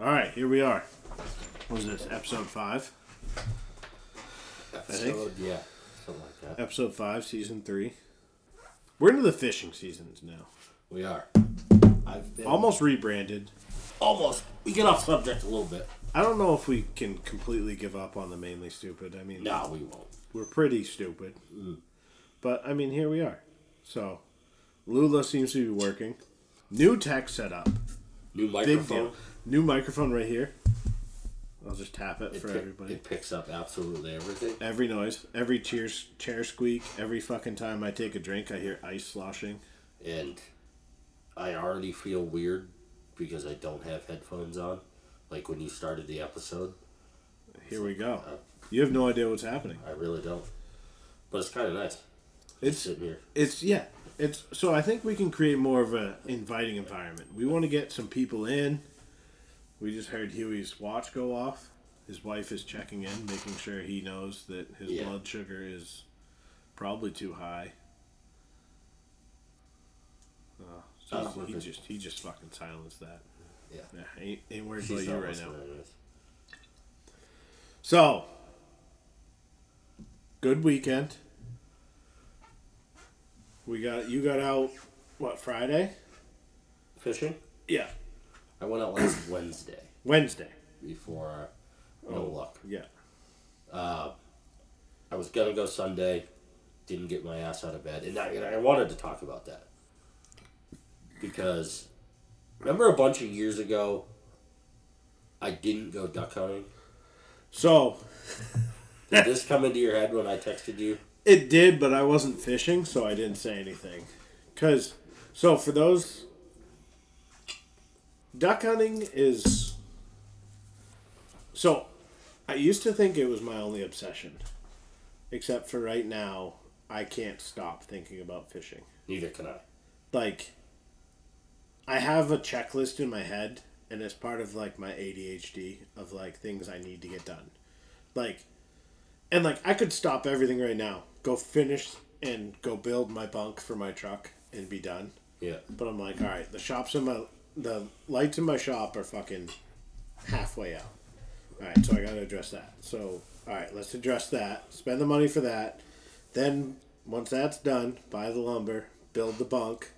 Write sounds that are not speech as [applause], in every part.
All right, here we are. What is this? Episode five. Episode, yeah, something like that. Episode five, season three. We're into the fishing seasons now. We are. I've been Almost rebranded. almost. We get off subject a little bit. I don't know if we can completely give up on the mainly stupid. I mean, No, we won't. we're pretty stupid. Mm. But I mean, here we are. So, Lula seems to be working. New tech setup. New Big microphone. deal. New microphone right here. I'll just tap it It, for pick- everybody. it picks up absolutely everything. Every noise, every cheers, chair squeak, every fucking time I take a drink, I hear ice sloshing. And I already feel weird because I don't have headphones on. Like when you started the episode, Here we go. Uh, you have no idea what's happening. I really don't. But it's kind of nice. It's sitting here. it's yeah. It's so I think we can create more of a inviting environment. We want to get some people in. We just heard Huey's watch go off. His wife is checking in, making sure he knows that his Yeah. blood sugar is probably too high. Oh, so he just he just fucking silenced that. Yeah. Yeah, ain't, ain't worried about you right now. So, good weekend. We got you got out what Friday? Fishing? Yeah, I went out last [coughs] Wednesday Wednesday. before uh, no luck. Yeah, I was gonna go Sunday, didn't get my ass out of bed, and I, and I wanted to talk about that because remember a bunch of years ago, I didn't go duck hunting. so Did this come into your head when I texted you? it did, but I wasn't fishing, so I didn't say anything. Cause so for those, duck hunting is. So, I used to think it was my only obsession, except for right now, I can't stop thinking about fishing. Neither can I. like I have a checklist in my head and it's part of like my ADHD of like things I need to get done. Like and like I could stop everything right now, go finish and go build my bunk for my truck and be done. Yeah. But I'm like, all right, the shops in my the lights in my shop are fucking halfway out. All right, so I got to address that. So, all right, let's address that. Spend the money for that. Then once that's done, buy the lumber, build the bunk.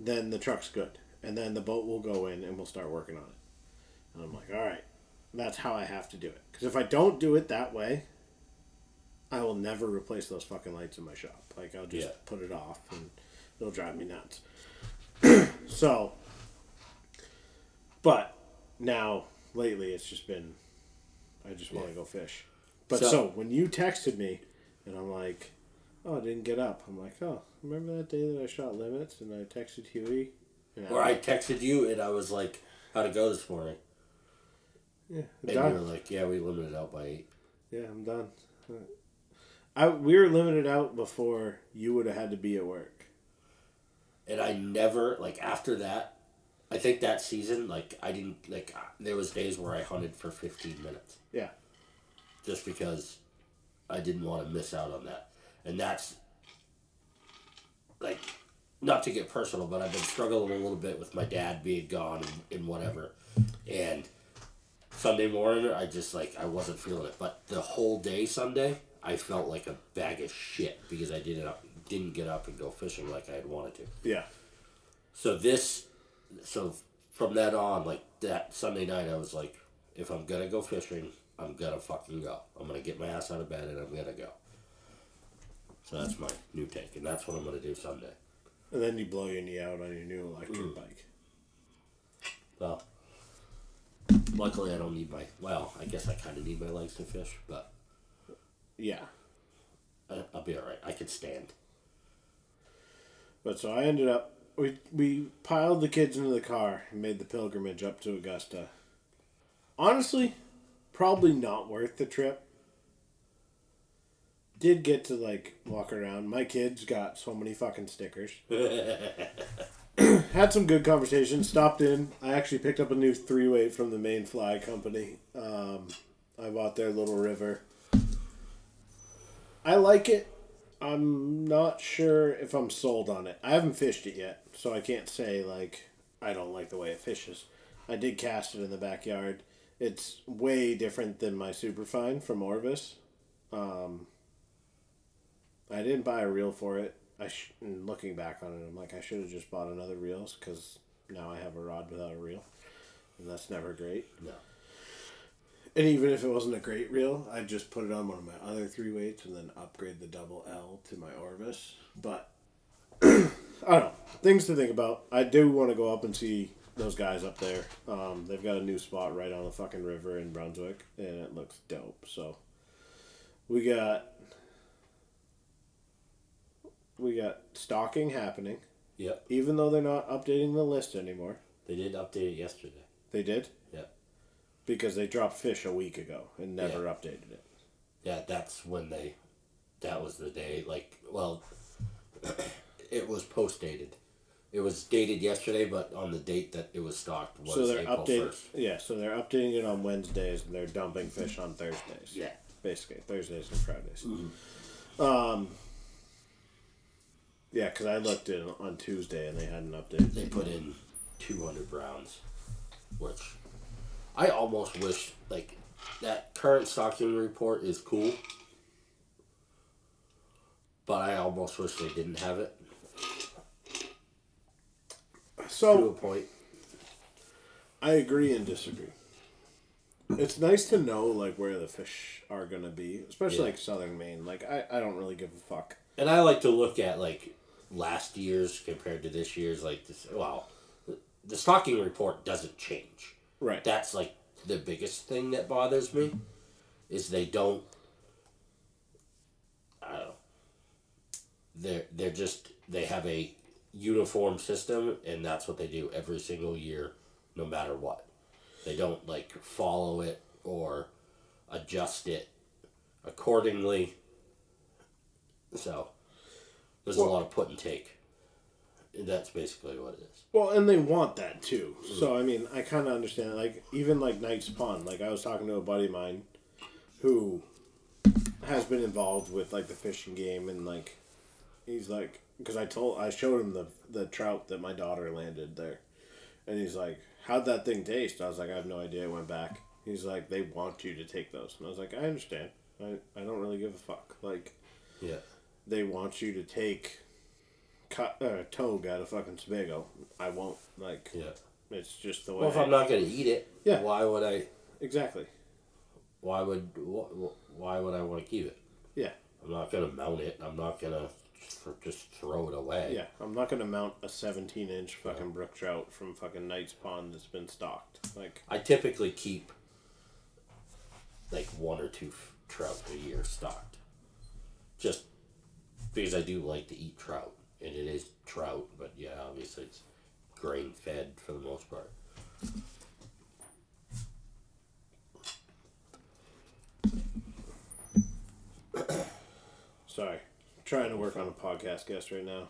Then the truck's good, and then the boat will go in and we'll start working on it. And I'm like, all right, that's how I have to do it. Because if I don't do it that way, I will never replace those fucking lights in my shop. Like I'll just Yeah. put it off, and it'll drive me nuts. [clears throat] so, but now lately it's just been, I just want to go fish. But so, So- when you texted me, and I'm like, oh, I didn't get up. I'm like, oh, remember that day that I shot limits and I texted Huey? And Or I texted you and I was like, "How'd it go this morning?" yeah, And done. you were like, "Yeah, we limited out by eight. Yeah, I'm done. I we were limited out before you would have had to be at work. and I never like after that. I think that season, like I didn't like. uh, There was days where I hunted for fifteen minutes. Yeah. just because I didn't want to miss out on that. And that's like not to get personal, but I've been struggling a little bit with my dad being gone and, and whatever. And Sunday morning, I just like I wasn't feeling it. But the whole day Sunday, I felt like a bag of shit because I didn't didn't get up and go fishing like I had wanted to. Yeah. So this, so from that on, like that Sunday night, I was like, if I'm gonna go fishing, I'm gonna fucking go. I'm gonna get my ass out of bed and I'm gonna go. So that's my new take, and that's what I'm gonna do Sunday. And then you blow your knee out on your new electric mm. bike. Well, luckily I don't need my. Well, I guess I kind of need my legs to fish, but Yeah. I, I'll be all right. I can stand. But so I ended up we we piled the kids into the car and made the pilgrimage up to Augusta. Honestly, probably not worth the trip. Did get to like walk around. My kids got so many fucking stickers. [laughs] Had some good conversations. Stopped in. I actually picked up a new three weight from the Maine Fly Company. Um, I bought their little river. I like it. I'm not sure if I'm sold on it. I haven't fished it yet, so I can't say like I don't like the way it fishes. I did cast it in the backyard. It's way different than my Superfine from Orvis. Um, I didn't buy a reel for it. I sh- looking back on it, I'm like I should have just bought another reels because now I have a rod without a reel, and that's never great. No. And even if it wasn't a great reel, I'd just put it on one of my other three weights and then upgrade the double L to my Orvis. But [clears throat] I don't know. Things to think about. I do want to go up and see those guys up there. Um, they've got a new spot right on the fucking river in Brunswick, and it looks dope. So we got we got stalking happening, Yep. even though they're not updating the list anymore. They did update it yesterday. They did. Because they dropped fish a week ago and never Yeah. updated it. Yeah, that's when they. That was the day. Like, well, [clears throat] it was post dated. It was dated yesterday, but on the date that it was stocked was so they're April updating. first. Yeah, so they're updating it on Wednesdays and they're dumping fish on Thursdays. Yeah. basically Thursdays and Fridays. Mm-hmm. Um. Yeah, because I looked in on Tuesday and they hadn't updated. They put in two hundred browns, which I almost wish like that current stocking report is cool, but I almost wish they didn't have it So to a point. I agree and disagree. It's nice to know like where the fish are gonna be, especially Yeah. like southern Maine. Like I, I don't really give a fuck. And I like to look at like last year's compared to this year's. Like this, well, the stocking report doesn't change. Right. That's like the biggest thing that bothers me, is they don't. I don't know. They're they're just they have a uniform system and that's what they do every single year, no matter what. They don't like follow it or adjust it accordingly. So there's a lot of put and take. That's basically what it is. Well, and they want that too. Mm-hmm. So I mean, I kind of understand. Like even like Knight's Pond. Like I was talking to a buddy of mine, who has been involved with like the fishing game, and like he's like, because I told I showed him the the trout that my daughter landed there, and he's like, "How'd that thing taste?" I was like, "I have no idea." It went back. He's like, "They want you to take those," and I was like, "I understand. I I don't really give a fuck. Like Yeah. they want you to take." Cut uh, togue out of fucking Sebago. I won't like. Yeah. It's just the way. Well, if I'm not to eat it, Yeah. why would I? exactly. Why would wh- why would I want to keep it? Yeah, I'm not to mount it. I'm not to just throw it away. yeah. I'm not gonna mount a 17 inch fucking brook trout from fucking Knight's Pond that's been stocked. Like, I typically keep like one or two f- trout a year stocked, just because I do like to eat trout, and it is trout. But yeah, obviously it's grain fed for the most part. sorry, trying to work on a podcast guest right now.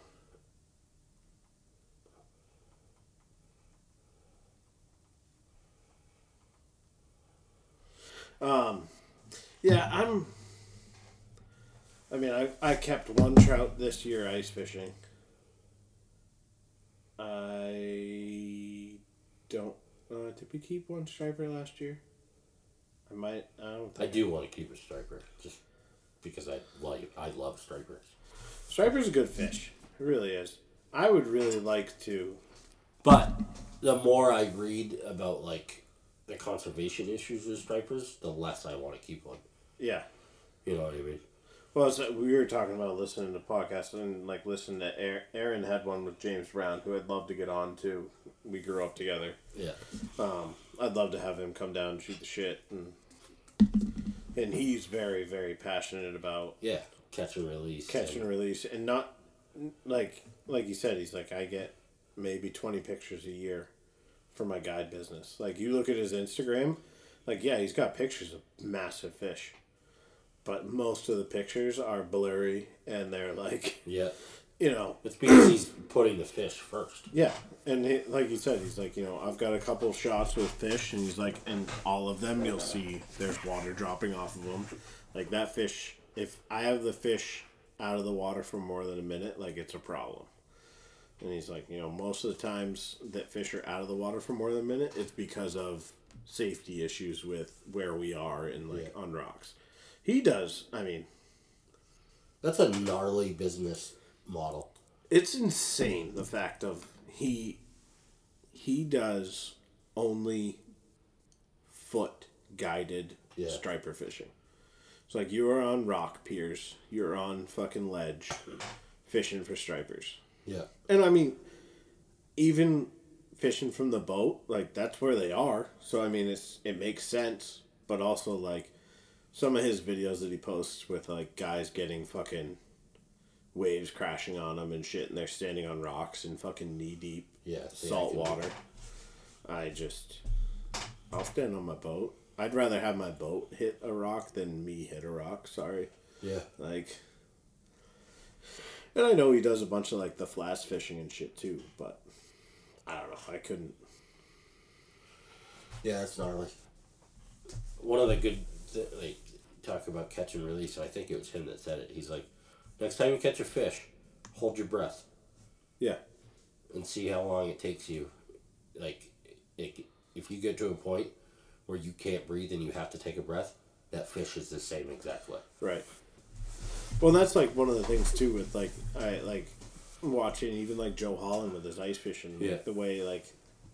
Um, yeah, I'm. I mean, I I kept one trout this year ice fishing. I don't. Uh, did we keep one striper last year? I might. I don't. I Think do want to keep a striper, just because I like I love stripers. Striper's a good fish. It really is. I would really like to. But the more I read about like the conservation issues with stripers, the less I want to keep one. Yeah. You know what I mean? Well, it's, we were talking about listening to podcasts and like listening to Aaron, Aaron had one with James Brown, who I'd love to get on to. We grew up together. Yeah. Um, I'd love to have him come down and shoot the shit, and and he's very very passionate about Yeah. Catch and release. catch and- and release, and not like like you said. He's like I get maybe twenty pictures a year for my guide business. Like you look at his Instagram, like yeah, he's got pictures of massive fish, but most of the pictures are blurry and they're like Yeah. [laughs] you know It's because he's putting the fish first. yeah, and he, like you said, he's like, you know, I've got a couple shots with fish, and he's like, and all of them you'll see there's water dropping off of them. Like that fish, if I have the fish out of the water for more than a minute, like it's a problem. And he's like, you know, most of the times that fish are out of the water for more than a minute, it's because of safety issues with where we are and like Yeah. on rocks. He does. I mean, That's a gnarly business model. it's insane the fact of he he does only foot guided Yeah. striper fishing. It's like you are on rock piers, you're on fucking ledge fishing for stripers. Yeah. And I mean even fishing from the boat, like that's where they are. So I mean it's it makes sense, but also like some of his videos that he posts with like guys getting fucking waves crashing on them and shit and they're standing on rocks in fucking knee deep Yeah. see, I salt water. I just I'll stand on my boat. I'd rather have my boat hit a rock than me hit a rock, sorry. Yeah. Like and I know he does a bunch of like the flash fishing and shit too, but I don't know. I couldn't Yeah, that's gnarly. One of the good, th- like, talk about catch and release. I think it was him that said it. He's like, next time you catch a fish, hold your breath Yeah. and see how long it takes you. Like, it, if you get to a point where you can't breathe and you have to take a breath, that fish is the same exact way. Right. Well, that's like one of the things too with like I like watching even like Joe Holland with his ice fishing. like, Yeah. the way like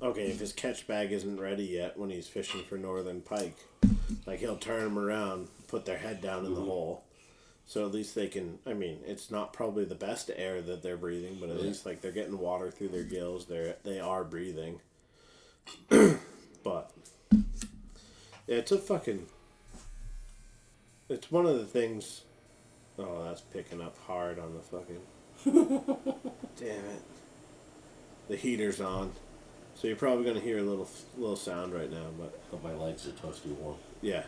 okay, if his catch bag isn't ready yet when he's fishing for northern pike, like he'll turn them around, put their head down in the mm-hmm. hole. So at least they can. I mean, it's not probably the best air that they're breathing, but at Yeah. least like they're getting water through their gills. They're they are breathing. [clears throat] but yeah, it's a fucking. It's one of the things. Oh, that's picking up hard on the fucking. [laughs] Damn it. The heater's on, so you're probably gonna hear a little little sound right now, but But my legs are toasty warm. yeah.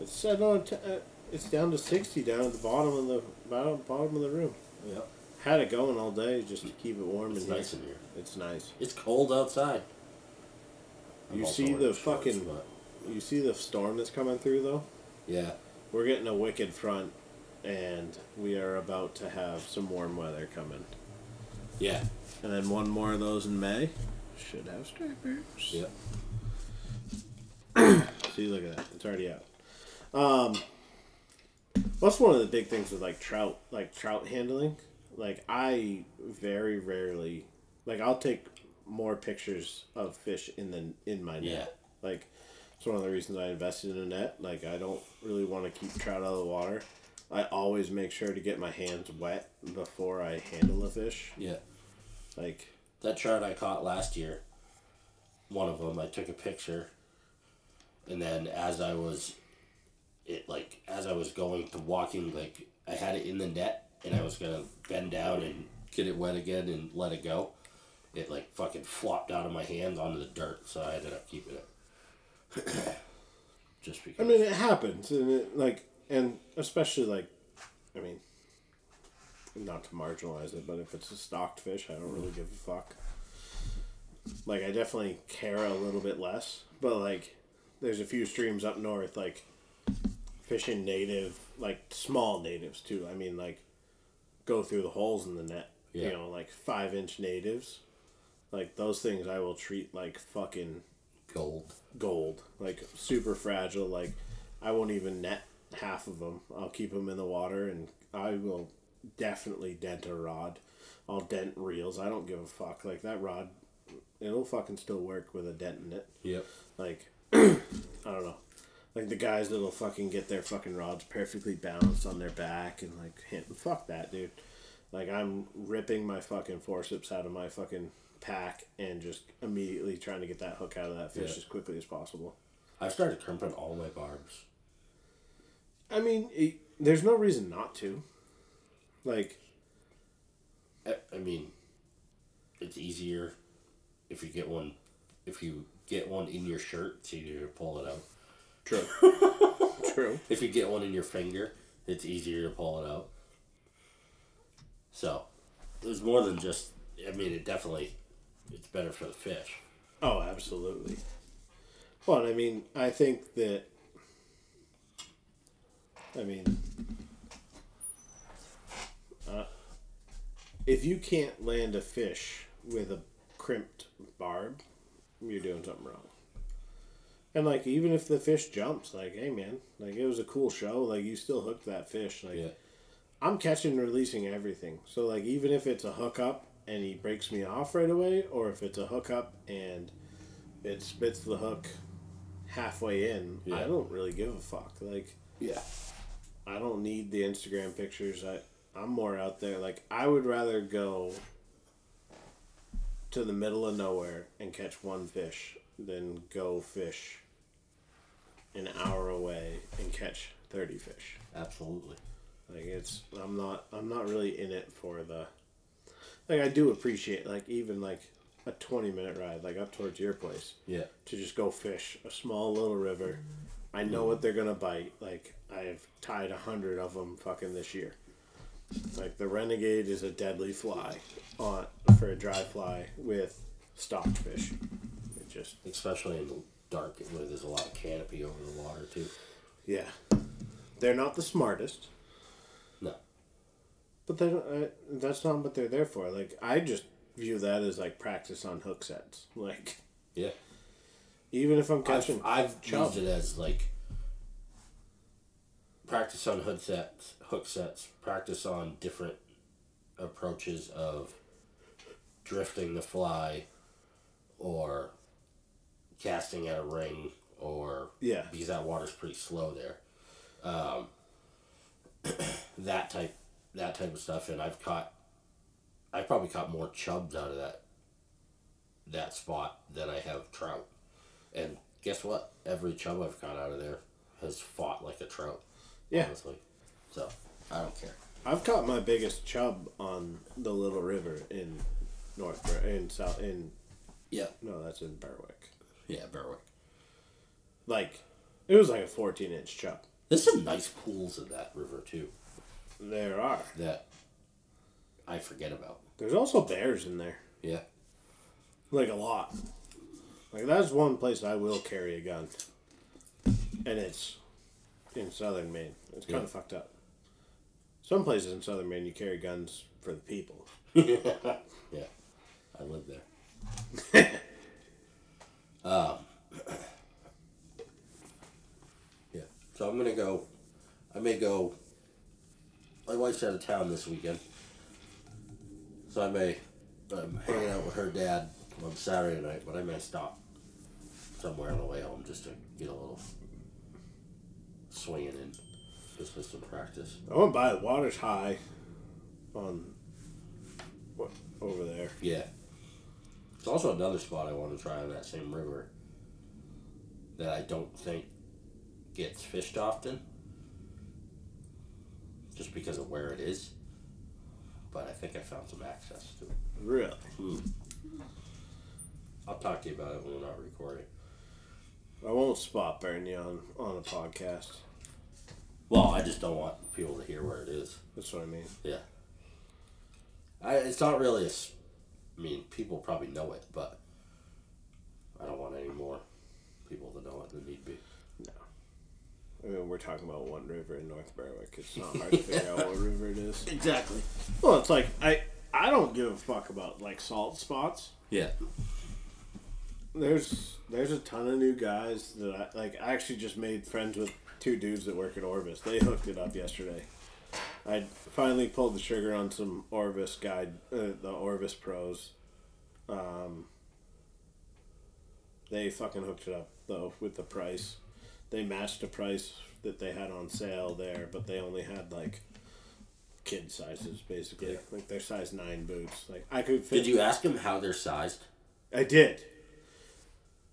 It's set on. T- uh, it's down to sixty down at the bottom of the bottom, bottom of the room. Yep. Had it going all day just to keep it warm It's and nice in here. It's nice. It's cold outside. I'm You also see wearing the shorts, fucking- but- You see the storm that's coming through though. Yeah. We're getting a wicked front, and we are about to have some warm weather coming. Yeah. And then one more of those in May. Should have stripers. Yep. [clears throat] See, look at that. It's already out. Um, that's one of the big things with like trout, like trout handling. Like I very rarely, like I'll take more pictures of fish in the in my net. Yeah. Like it's one of the reasons I invested in a net. Like I don't really want to keep trout out of the water. I always make sure to get my hands wet before I handle a fish. Yeah. Like That trout I caught last year, one of them, I took a picture, and then as I was, it like as I was going to walking, like I had it in the net, and I was gonna bend down and get it wet again and let it go. It like fucking flopped out of my hands onto the dirt, so I ended up keeping it. [coughs] Just because. I mean, it happens, and it like, and especially like, I mean, not to marginalize it, but if it's a stocked fish, I don't really give a fuck. Like, I definitely care a little bit less, but like, there's a few streams up north, like, fishing native, like small natives too. I mean, like, go through the holes in the net. You know, like five inch natives. Like those things, I will treat like fucking gold. gold, like super fragile. Like I won't even net half of them. I'll keep them in the water, and I will definitely dent a rod. I'll dent reels. I don't give a fuck. Like that rod, it'll fucking still work with a dent in it. Yep. Like [clears throat] I don't know. Like the guys that'll fucking get their fucking rods perfectly balanced on their back and like hit fuck that dude. Like I'm ripping my fucking forceps out of my fucking pack and just immediately trying to get that hook out of that fish Yeah. as quickly as possible. I've started crimping all my barbs. I mean, it, there's no reason not to. Like, I, I mean, it's easier if you get one. If you get one in your shirt, it's easier to pull it out. true. [laughs] true. If you get one in your finger, it's easier to pull it out. So, there's more than just. I mean, it definitely, it's better for the fish. Oh, absolutely. Well, I mean, I think that. I mean, uh, if you can't land a fish with a crimped barb, you're doing something wrong. And like even if the fish jumps, like hey man, like it was a cool show, like you still hooked that fish. Like Yeah. I'm catching and releasing everything. So like even if it's a hookup and he breaks me off right away, or if it's a hookup and it spits the hook halfway in, yeah. I don't really give a fuck. Like Yeah. I don't need the Instagram pictures. I I'm more out there. Like I would rather go to the middle of nowhere and catch one fish than go fish an hour away and catch thirty fish. Absolutely. Like it's I'm not I'm not really in it for the like I do appreciate like even like a 20 minute ride like up towards your place Yeah. to just go fish a small little river. I know what they're gonna bite. Like I've tied a hundred of them fucking this year. Like the renegade is a deadly fly on for a dry fly with stocked fish. It just Especially in the dark where there's a lot of canopy over the water too. yeah, they're not the smartest, No. but they don't. Uh, that's not what they're there for. Like I just view that as like practice on hook sets. Like Yeah. even if I'm catching, I've, I've used it as like practice on hook sets, hook sets, practice on different approaches of drifting the fly or casting at a ring or Yeah. because that water's pretty slow there. Um, [clears throat] that type that type of stuff and I've caught I probably caught more chubs out of that that spot than I have trout. And guess what? Every chub I've caught out of there has fought like a trout. Yeah. Honestly. So I don't care. I've caught my biggest chub on the Little River in North Ber- in South in Yeah. no that's in Berwick. Yeah, Berwick. Like it was like a 14 inch chub. There's some nice pools in that river too There are. that I forget about. There's also bears in there. Yeah. Like a lot. Like that's one place I will carry a gun. And it's in southern Maine. It's kind Yeah. of fucked up. Some places in southern Maine you carry guns for the people. [laughs] yeah. I live there. [laughs] um, yeah. So I'm gonna go. I may go. My wife's out of town this weekend, so I may. I'm hanging out with her dad on Saturday night, but I may stop somewhere on the way home just to get a little swinging in, just for some practice. I went by the water's high on what over there. Yeah. It's also another spot I want to try on that same river that I don't think gets fished often. Just because of where it is. But I think I found some access to it. Really? Hmm. I'll talk to you about it when we're not recording. I won't spot burn you on, on a podcast. Well, I just don't want people to hear where it is. That's what I mean. Yeah. I, it's not really a. I mean, people probably know it, but I don't want any more people to know it than need be. No. I mean, we're talking about one river in North Berwick. It's not hard to [laughs] figure out what river it is. Exactly. Well, it's like I I don't give a fuck about like salt spots. Yeah. There's there's a ton of new guys that I like. I actually just made friends with two dudes that work at Orvis. They hooked it up yesterday. I finally pulled the trigger on some Orvis guide, uh, the Orvis pros. Um, they fucking hooked it up though with the price. They matched the price that they had on sale there, but they only had like kid sizes basically, Yeah. like their size nine boots. Like I could fit. Did you ask them how they're sized? I did.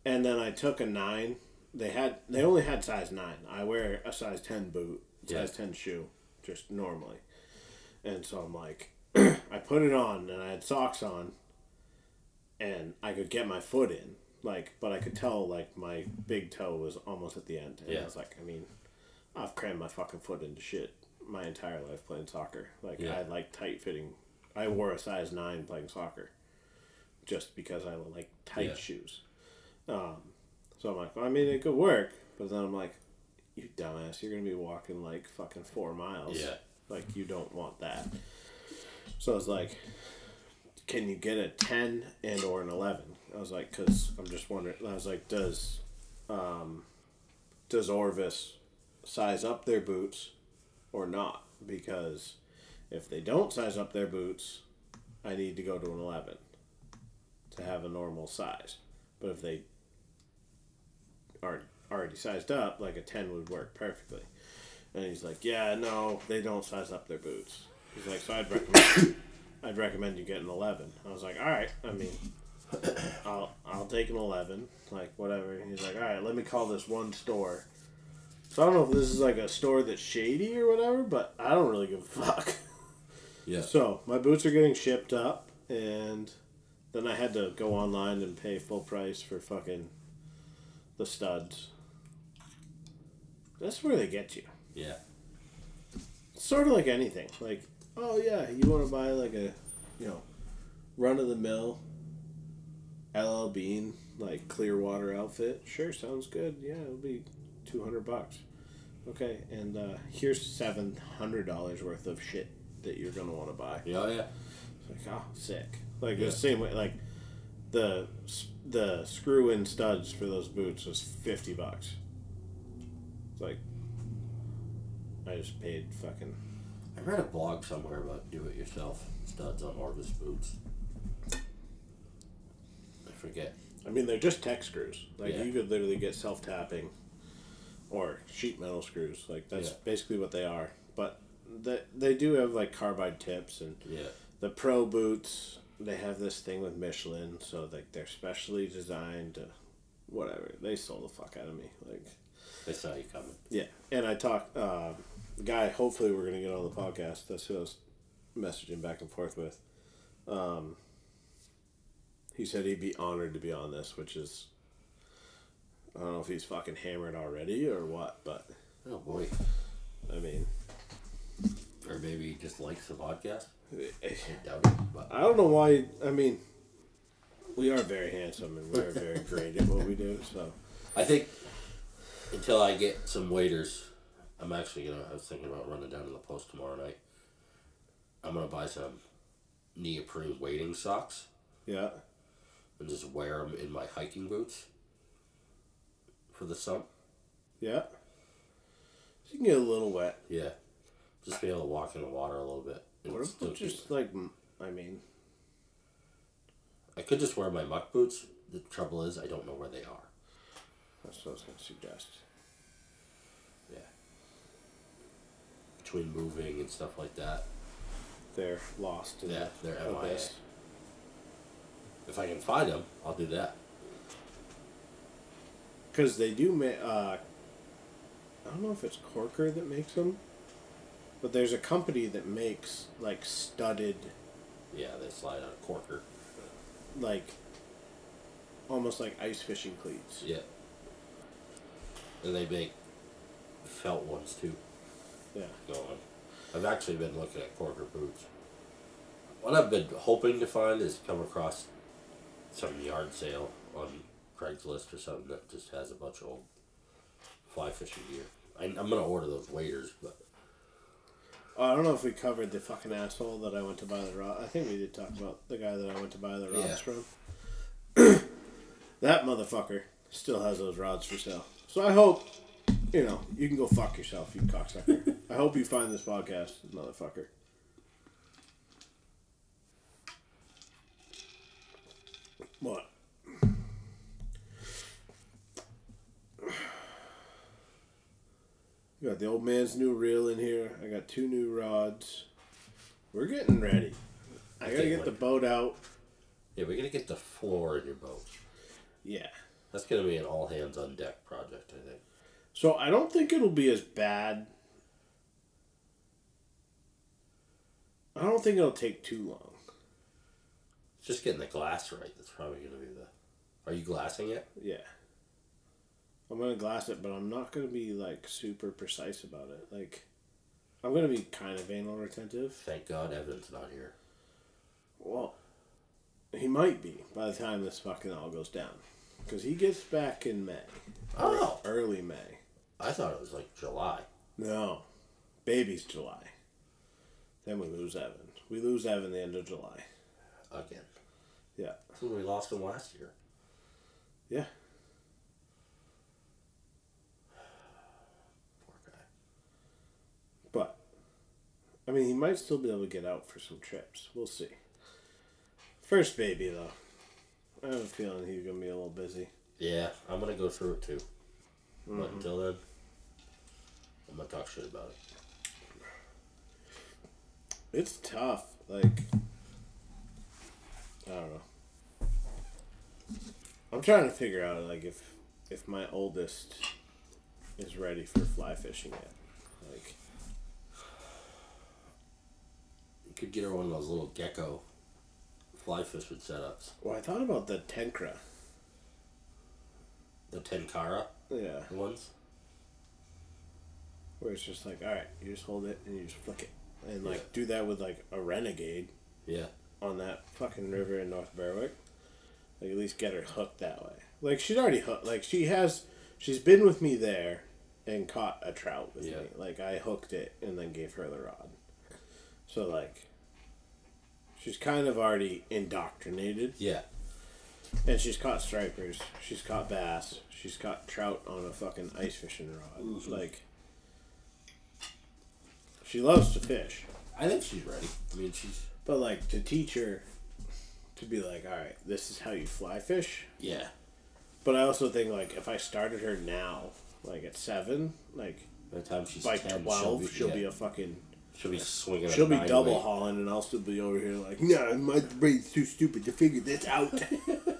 And then I took a nine. They had they only had size nine. I wear a size ten boot, size Yeah. ten shoe, just normally. And so I'm like, [clears throat] I put it on, and I had socks on, and I could get my foot in, like, but I could tell like my big toe was almost at the end. And Yeah. I was like, I mean, I've crammed my fucking foot into shit my entire life playing soccer. Like Yeah. I like tight fitting. I wore a size nine playing soccer just because I like tight shoes. Um, so I'm like, well, I mean, it could work, but then I'm like, you dumbass, you're gonna be walking like fucking four miles. Yeah. Like you don't want that. So I was like, "Can you get a ten and or an 11? I was like, "Cause I'm just wondering." I was like, "Does, um, does Orvis size up their boots, or not? Because if they don't size up their boots, I need to go to an 11 to have a normal size. But if they are already sized up, like a 10 would work perfectly." And he's like, "Yeah, no, they don't size up their boots." He's like, "So I'd recommend, [coughs] I'd recommend you get an 11." I was like, "All right, I mean, [coughs] I'll I'll take an 11, like whatever." He's like, "All right, let me call this one store." So I don't know if this is like a store that's shady or whatever, but I don't really give a fuck. [laughs] Yeah. So my boots are getting shipped up, and then I had to go online and pay full price for fucking the studs. That's where they get you. Yeah. sort of like anything. Like, oh yeah, you want to buy like a, you know, run of the mill, LL Bean like Clearwater outfit. Sure, sounds good. Yeah, it'll be two hundred bucks. Okay, and uh, here's seven hundred dollars worth of shit that you're gonna want to buy. Yeah, yeah. It's like, oh, sick. Like Yeah. the same way, like the the screw in studs for those boots was fifty bucks. It's like I just paid fucking I read a blog somewhere about do it yourself studs on Orvis boots. I forget. I mean, they're just tech screws. Like Yeah. you could literally get self tapping, or sheet metal screws. Like that's Yeah. basically what they are. But they they do have like carbide tips and Yeah. the pro boots. They have this thing with Michelin, so like they're specially designed to, whatever. They sold the fuck out of me. Like they saw you coming. yeah, and I talked. Uh, the guy, hopefully, we're gonna get on the podcast. That's who I was messaging back and forth with. Um, he said he'd be honored to be on this, which is. I don't know if he's fucking hammered already or what, but Oh boy. I mean, Or maybe he just likes the podcast. eh, I doubt it. But I don't know why. I mean, we are very handsome and we're very great at what we do. So I think until I get some waiters, I'm actually gonna. I was thinking about running down to the post tomorrow night. I'm gonna buy some neoprene wading socks yeah, and just wear them in my hiking boots for the sun. yeah. You can get a little wet. Yeah, just be able to walk in the water a little bit. What if just like? I mean, I could just wear my muck boots. The trouble is, I don't know where they are. that's what I was gonna suggest. Yeah. Between moving and stuff like that, They're lost in Yeah, they're MIA. abyss. if I can find them, I'll do that. Because they do make. Uh, I don't know if it's Korker that makes them, but there's a company that makes like studded, Yeah, they slide on a Korker. like almost like ice fishing cleats. Yeah. And they make felt ones too. Yeah. Going. I've actually been looking at Korker boots. What I've been hoping to find is come across some yard sale on Craigslist or something that just has a bunch of old fly fishing gear. I, I'm gonna order those waders, but I don't know if we covered the fucking asshole that I went to buy the rod. I think we did talk about the guy that I went to buy the rods Yeah. from. [clears throat] that motherfucker still has those rods for sale. So I hope, you know, you can go fuck yourself, you cocksucker. [laughs] I hope you find this podcast, motherfucker. What? You got the old man's new reel in here. I got two new rods. We're getting ready. I gotta Okay, get the boat out. yeah, we're gonna get the floor in your boat. Yeah. That's gonna be an all hands on deck project, I think. So I don't think it'll be as bad. I don't think it'll take too long. It's just getting the glass right. That's probably gonna be the. Are you glassing it? Yeah. I'm gonna glass it, but I'm not gonna be like super precise about it. Like, I'm gonna be kind of anal retentive. Thank God Evan's not here. Well, he might be by the time this fucking all goes down, because he gets back in May. Oh. Early May. I thought it was like July. No, baby's July. Then we lose Evan. We lose Evan the end of July. again. Yeah. So we lost him last year. Yeah. Poor guy. But I mean, he might still be able to get out for some trips. We'll see. First baby though. I have a feeling he's gonna be a little busy. Yeah, I'm gonna go through it too. But mm-hmm. until then, I'm gonna talk shit about it. It's tough. Like I don't know. I'm trying to figure out like if if my oldest is ready for fly fishing yet. Like You could get her one of those little gecko fly fishing setups. well I thought about the Tenkara. The Tenkara Yeah. ones. Where it's just like, alright, you just hold it and you just flick it. And like Yeah. do that with like a renegade Yeah. on that fucking river in North Berwick. Like at least get her hooked that way. Like she's already hooked. Like she has, she's been with me there, and caught a trout with Yeah. me. Like I hooked it and then gave her the rod. So like, she's kind of already indoctrinated, Yeah. and she's caught stripers. She's caught bass. She's caught trout on a fucking ice fishing rod. Mhm. Like, she loves to fish. I think she's ready. I mean, she's But like to teach her to be like, all right, this is how you fly fish. yeah. But I also think like if I started her now, like at seven, like By the time she's by 10, twelve, she'll be, she'll yeah, be a fucking. She'll be swinging. She'll be double weight. hauling, and I'll still be over here like, nah, my brain's too stupid to figure this out. [laughs] [laughs]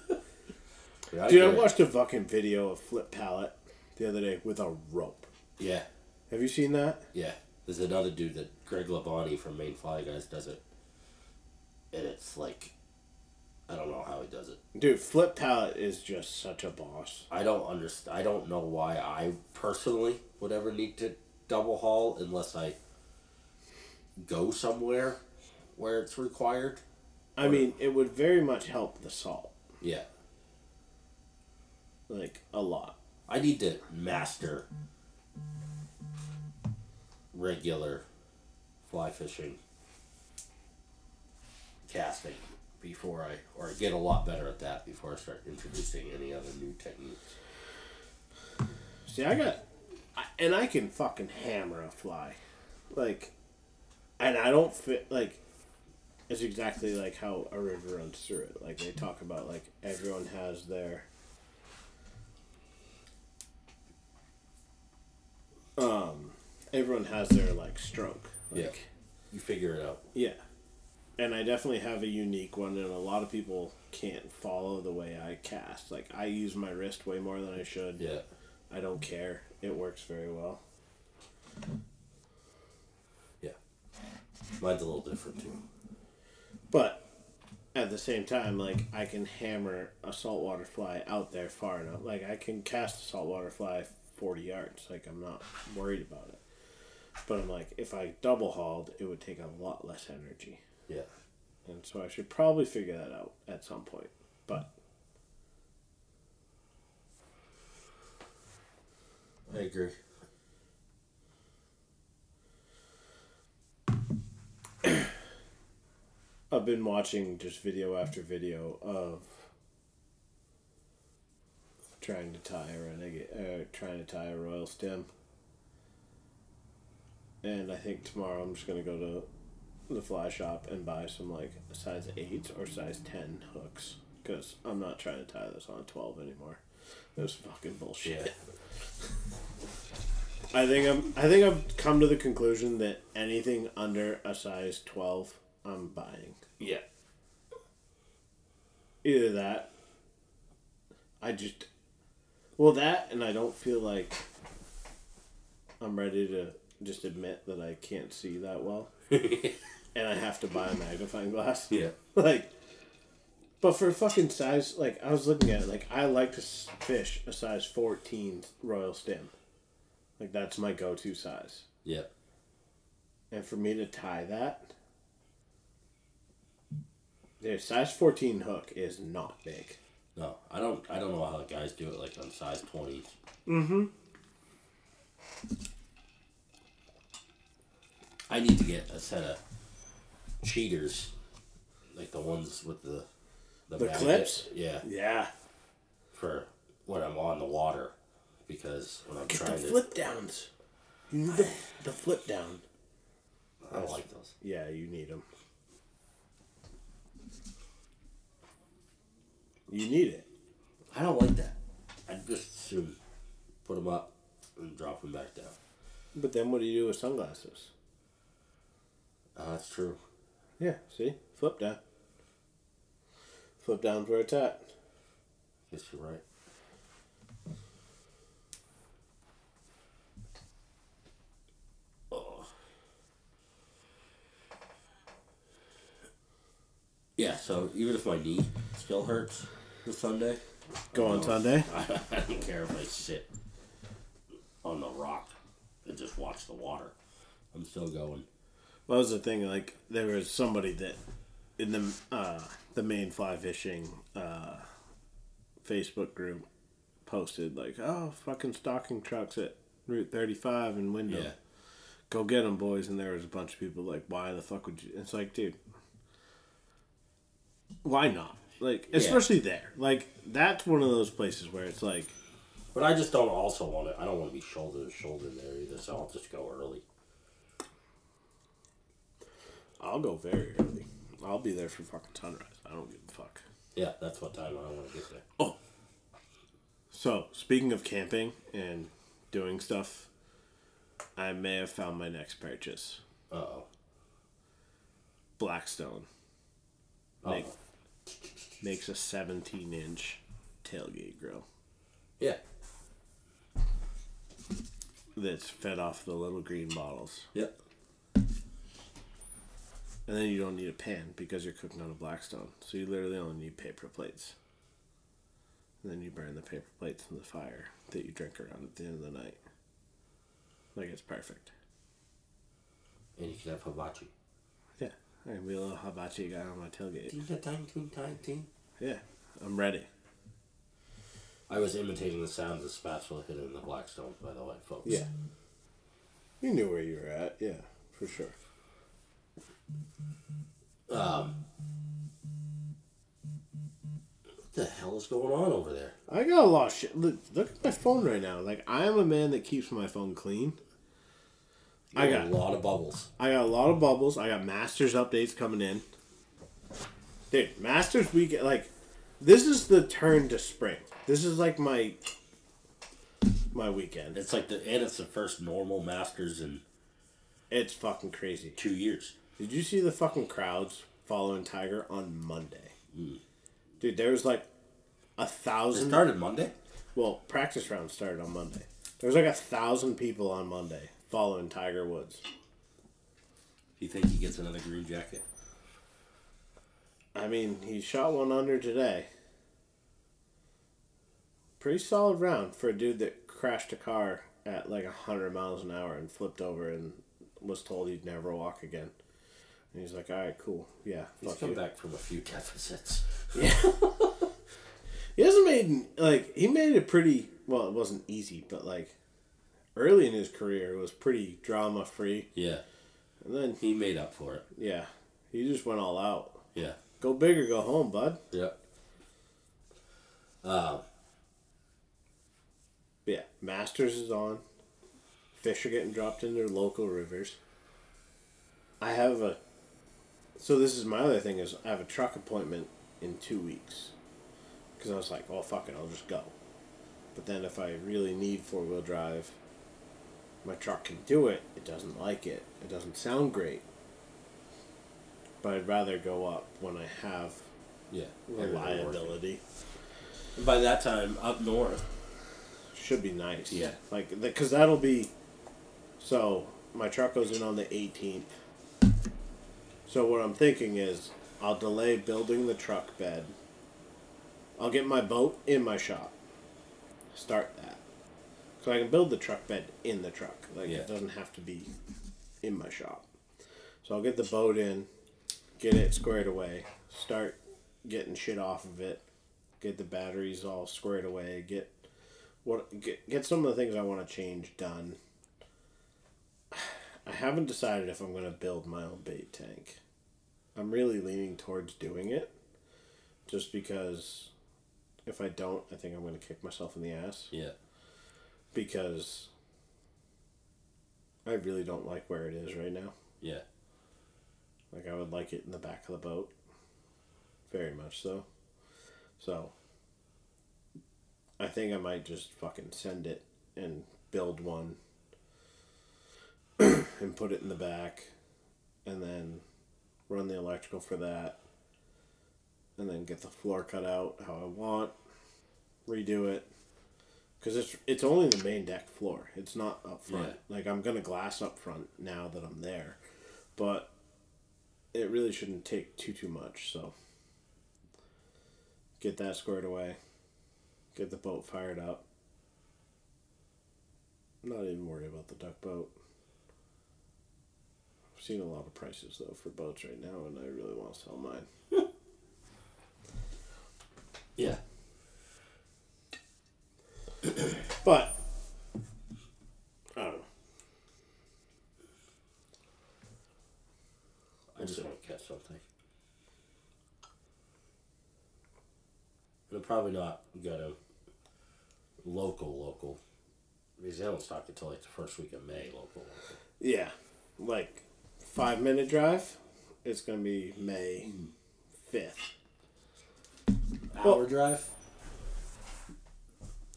Yeah, Dude, I get watched a fucking video of Flip Pallot the other day with a rope. Yeah, Have you seen that? yeah. There's another dude that Greg Labonte from Maine Fly Guys does it, and it's like, I don't know how he does it. Dude, Flip Pallot is just such a boss. I don't understand. I don't know why I personally would ever need to double haul unless I go somewhere where it's required. I mean, it would very much help the salt, Yeah, like a lot. I need to master regular fly fishing casting before I or get a lot better at that before I start introducing any other new techniques. See, I got, I, and I can fucking hammer a fly, like, and I don't fit like. It's exactly like how a river runs through it. Like they talk about, like everyone has their. Um, everyone has their like stroke. Like, Yeah. You figure it out. yeah. And I definitely have a unique one, and a lot of people can't follow the way I cast. Like I use my wrist way more than I should. Yeah. I don't care. It works very well. Mine's a little different too. But at the same time, like I can hammer a saltwater fly out there far enough. Like I can cast a saltwater fly forty yards. Like I'm not worried about it. But I'm like, if I double hauled, it would take a lot less energy. Yeah. And so I should probably figure that out at some point. But I agree. I've been watching just video after video of trying to tie a renegade, uh, trying to tie a royal stem. And I think tomorrow I'm just gonna go to the fly shop and buy some like size eight or size ten hooks because I'm not trying to tie this on twelve anymore. It was fucking bullshit. Yeah. I think I'm. I think I've come to the conclusion that anything under a size twelve, I'm buying. Yeah. Either that. I just. Well, that, and I don't feel like I'm ready to just admit that I can't see that well, [laughs] and I have to buy a magnifying glass. yeah. [laughs] Like, but for a fucking size, like I was looking at it, like I like to fish a size fourteen royal stem. Like that's my go-to size. Yeah. And for me to tie that, the size 14 hook is not big. No, I don't. I don't know how the guys do it like on size twenties. Mm-hmm. I need to get a set of cheaters, like the ones with the The magnet. clips? Yeah, Yeah. for when I'm on the water, because when I'm Get the trying to, flip downs. You need the, the flip down. I don't like those. Yeah, you need them. You need it. I don't like that. I just soon put them up and drop them back down. But then what do you do with sunglasses? Uh, that's true. Yeah, see? Flip down. Flip down's where it's at. Guess you're right. Yeah, so even if my knee still hurts this Sunday, Go on Sunday. [laughs] I don't care if I sit on the rock and just watch the water. I'm still going. What was the thing? Like there was somebody that in the uh, the Maine fly fishing uh, Facebook group posted like, "Oh, fucking stocking trucks at Route 35 in Windham. Yeah. Go get them, boys!" And there was a bunch of people like, "Why the fuck would you?" It's like, dude, why not? Like, especially there. Like that's one of those places where it's like, But I just don't also want to, I don't want to be shoulder to shoulder there either, so I'll just go early. I'll go very early. I'll be there for fucking sunrise. I don't give a fuck. Yeah, that's what time I want to get there. Oh. So, speaking of camping and doing stuff, I may have found my next purchase. Uh oh. Blackstone Oh. Makes a 17 inch tailgate grill Yeah. that's fed off the little green bottles. Yep. And then you don't need a pan because you're cooking on a Blackstone. So you literally only need paper plates. And then you burn the paper plates in the fire that you drink around at the end of the night. Like it's perfect. And you can have hibachi. Yeah. I can be a little hibachi guy on my tailgate. Ting. Yeah. I'm ready. I was imitating the sounds of spatula hitting the Blackstone, by the way, folks. Yeah. You knew where you were at, yeah, for sure. Um, what the hell is going on over there? I got a lot of shit. Look, look at my phone right now. Like I am a man that keeps my phone clean. I got a lot of bubbles. I got a lot of bubbles. I got Masters updates coming in. Dude, Masters weekend like this is the turn to spring. This is like my my weekend. It's like the and it's the first normal Masters in It's fucking crazy. two years. Did you see the fucking crowds following Tiger on Monday? Hmm. Dude, there was like a It thousand. started Monday. Well, practice round started on Monday. There was like a thousand people on Monday following Tiger Woods. Do you think he gets another green jacket? I mean, he shot one under today. Pretty solid round for a dude that crashed a car at like 100 miles an hour and flipped over and was told he'd never walk again. And he's like, all right, cool. Yeah, He's come you. back from a few deficits. [laughs] Yeah. He hasn't made, like, he made it pretty, well, it wasn't easy, but like, early in his career, it was pretty drama free. Yeah, And then, he made up for it. yeah, he just went all out. Yeah. Go big or go home, bud. Yep. Um, yeah, Masters is on. Fish are getting dropped in their local rivers. I have a. So this is my other thing is I have a truck appointment in two weeks. Because I was like, oh fuck it, I'll just go. But then if I really need four wheel drive, my truck can do it. It doesn't like it. It doesn't sound great. But I'd rather go up when I have yeah. reliability. And by that time, up north. Should be nice. Yeah. Like, because that'll be. So, my truck goes in on the 18th. So, what I'm thinking is, I'll delay building the truck bed. I'll get my boat in my shop. Start that. So, I can build the truck bed in the truck. Like, Yeah. it doesn't have to be in my shop. So, I'll get the boat in, get it squared away, start getting shit off of it, get the batteries all squared away, get what get, get some of the things I want to change done. [sighs] I haven't decided if I'm going to build my own bait tank. I'm really leaning towards doing it, just because if I don't, I think I'm going to kick myself in the ass Yeah. Because I really don't like where it is right now. Yeah. Like I would like it in the back of the boat. Very much so. So I think I might just fucking send it and build one [clears throat] and put it in the back and then run the electrical for that and then get the floor cut out how I want, redo it. Cause it's it's only the main deck floor. It's not up front. Like I'm gonna glass up front now that I'm there, but it really shouldn't take too too much. So get that squared away. Get the boat fired up. Not even worry about the duck boat. I've seen a lot of prices though for boats right now, and I really want to sell mine. [laughs] Yeah. But I don't know. I just want to catch something. They're probably not gonna local local because they don't start until like the first week of May. Local, local. Yeah, like five minute drive. It's gonna be May hmm. fifth. Hour Well- drive.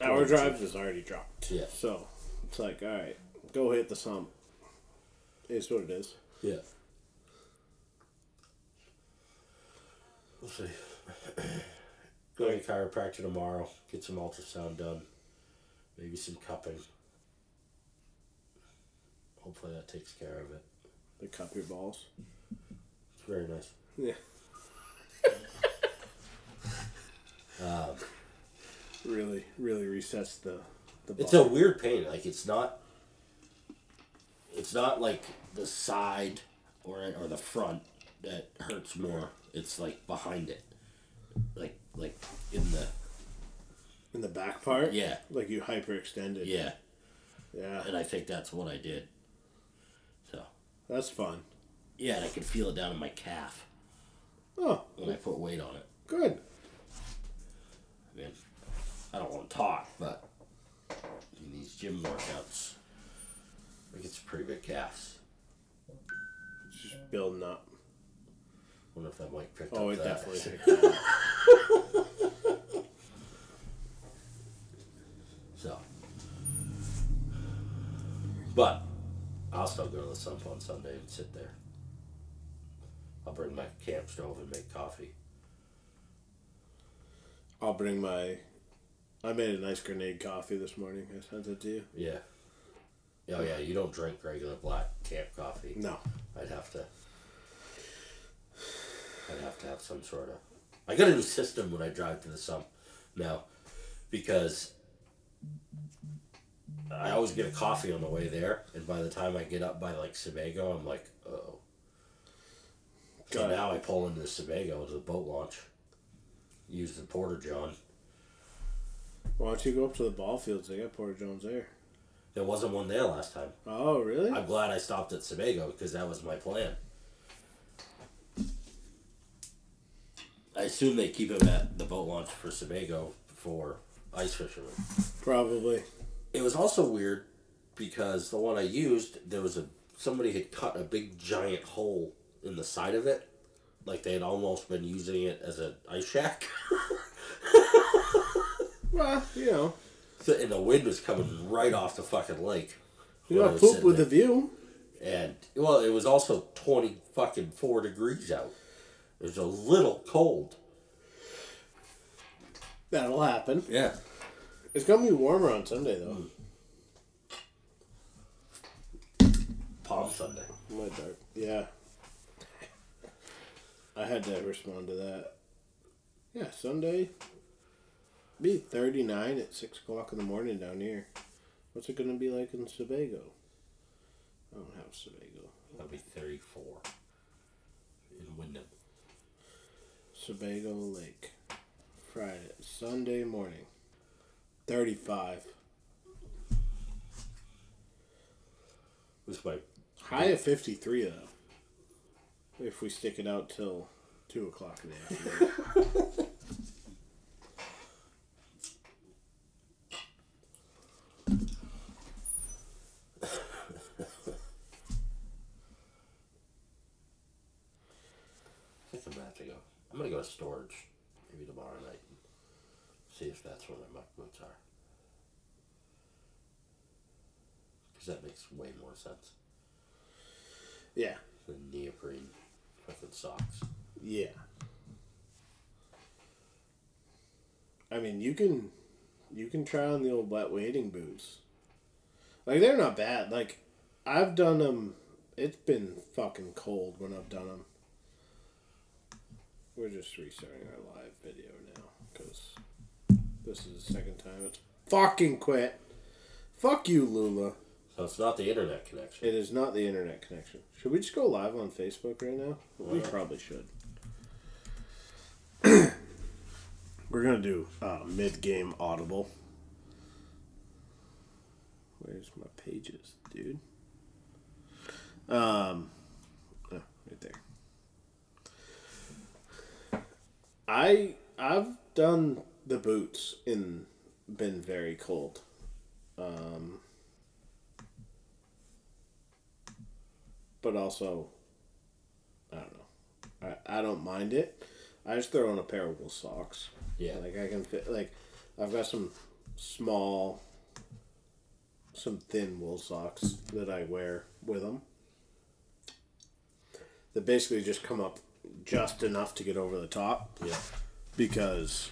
Our One, drive is already dropped. Yeah. So it's like, all right, go hit the sump. It's what it is. Yeah. We'll see. [clears throat] Go to the chiropractor tomorrow. Get some ultrasound done. Maybe some cupping. Hopefully that takes care of it. They cup your balls. It's very nice. Yeah. Um, Really, really resets the the. It's a weird pain. Like it's not. It's not like the side or or the front that hurts more. It's like behind it, like like in the in the back part. yeah Like you hyperextended. yeah. Yeah. And I think that's what I did. So That's fun. yeah, and I could feel it down in my calf Oh, when I put weight on it. good. I mean, I don't want to talk, but in these gym workouts, I get some pretty big calves. It's just building up. Wonder if that mic picked Oh, up Oh, it that. definitely. picked [laughs] up. So, but I'll still go to the sump on Sunday and sit there. I'll bring my camp stove and make coffee. I'll bring my. I made a nice grenade coffee this morning. I sent it to you. Yeah. Oh yeah, you don't drink regular black camp coffee. No. I'd have to. I'd have to have some sort of. I got a new system when I drive to the sump now, because I always get a coffee on the way there, and by the time I get up by like Sebago, I'm like, oh. So now I pull into Sebago to the boat launch. Use the porter john. Why don't you go up to the ball fields? They got Porter Jones there. There wasn't one there last time. Oh, really? I'm glad I stopped at Sebago because that was my plan. I assume they keep him at the boat launch for Sebago for ice fishermen. Probably. It was also weird because the one I used, there was a somebody had cut a big giant hole in the side of it, like they had almost been using it as an ice shack. [laughs] Well, you know, So- and the wind was coming right off the fucking lake. you was poop with there. the view. And well, it was also twenty fucking four degrees out. It was a little cold. That'll happen. Yeah. It's gonna be warmer on Sunday though. Hmm. Palm Sunday. My dark. Yeah. I had to respond to that. Yeah, Sunday. Be thirty nine at six o'clock in the morning down here. What's it gonna be like in Sebago? I don't have Sebago. That'll be thirty four. In Windham. Sebago Lake. Friday, Sunday morning. Thirty five. This my High of fifty three though. if we stick it out till two o'clock in the afternoon. [laughs] I think I'm gonna have to go. I'm gonna go to storage maybe tomorrow night and see if that's where my muck boots are. Because that makes way more sense yeah, than neoprene fucking socks. yeah. I mean, you can, you can try on the old wet wading boots. Like they're not bad. Like I've done them. It's been fucking cold when I've done them. We're just restarting our live video now because this is the second time it's fucking quit. Fuck you, Lula. So it's not the internet connection. It is not the internet connection. Should we just go live on Facebook right now? We probably should. [clears throat] We're gonna do uh, mid-game audible. Where's my pages, dude? Um, oh, right there. I I've done the boots in been very cold. Um, but also, I don't know. I, I don't mind it. I just throw on a pair of wool socks. Yeah. Like I can fit. Like I've got some small, some thin wool socks that I wear with them. That basically just come up just enough to get over the top Yeah. because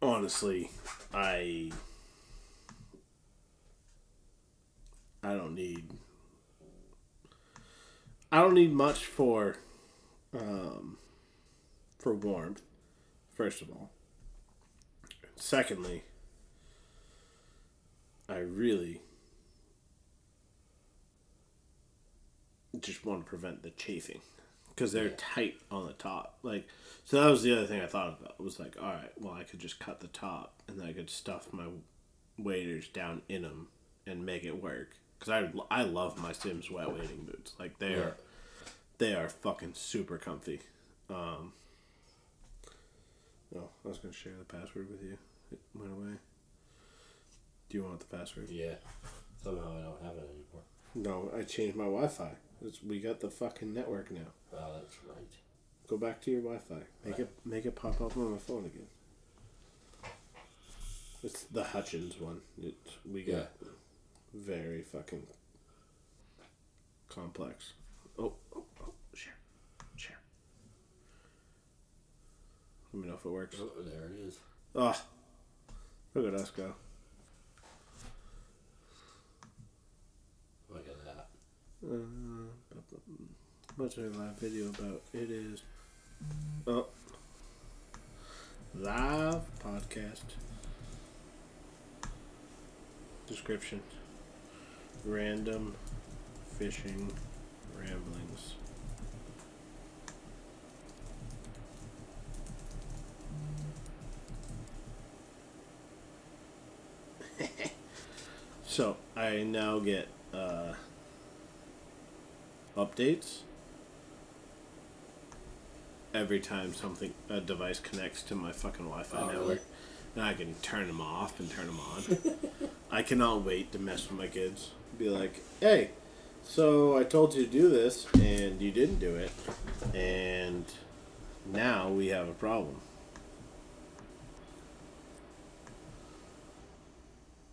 honestly, I I don't need I don't need much for um for warmth first of all. Secondly, I really just want to prevent the chafing because they're Yeah. tight on the top. Like, so that was the other thing I thought about. Was like, all right, well, I could just cut the top and then I could stuff my waders down in them and make it work. Because I, I love my Simms wet wading boots. Like they Yeah. are, they are fucking super comfy. Um, oh, I was gonna share the password with you. It went away. Do you want the password? Yeah. Somehow I don't have it anymore. No, I changed my Wi-Fi. It's, we got the fucking network now. Oh, that's right. Go back to your Wi-Fi. Make it make it pop up on my phone again. It's the Hutchins one. It we got Yeah. very fucking complex. Oh, oh, oh, share, share. Let me know if it works. Oh, there it is. Oh, look at us go. Look at that. Uh, what's our live video about? It is oh live podcast description random fishing ramblings. [laughs] so I now get uh, updates every time something a device connects to my fucking Wi-Fi Oh, network, really? and I can turn them off and turn them on. [laughs] I cannot wait to mess with my kids. Be like, hey, so I told you to do this and you didn't do it, and now we have a problem.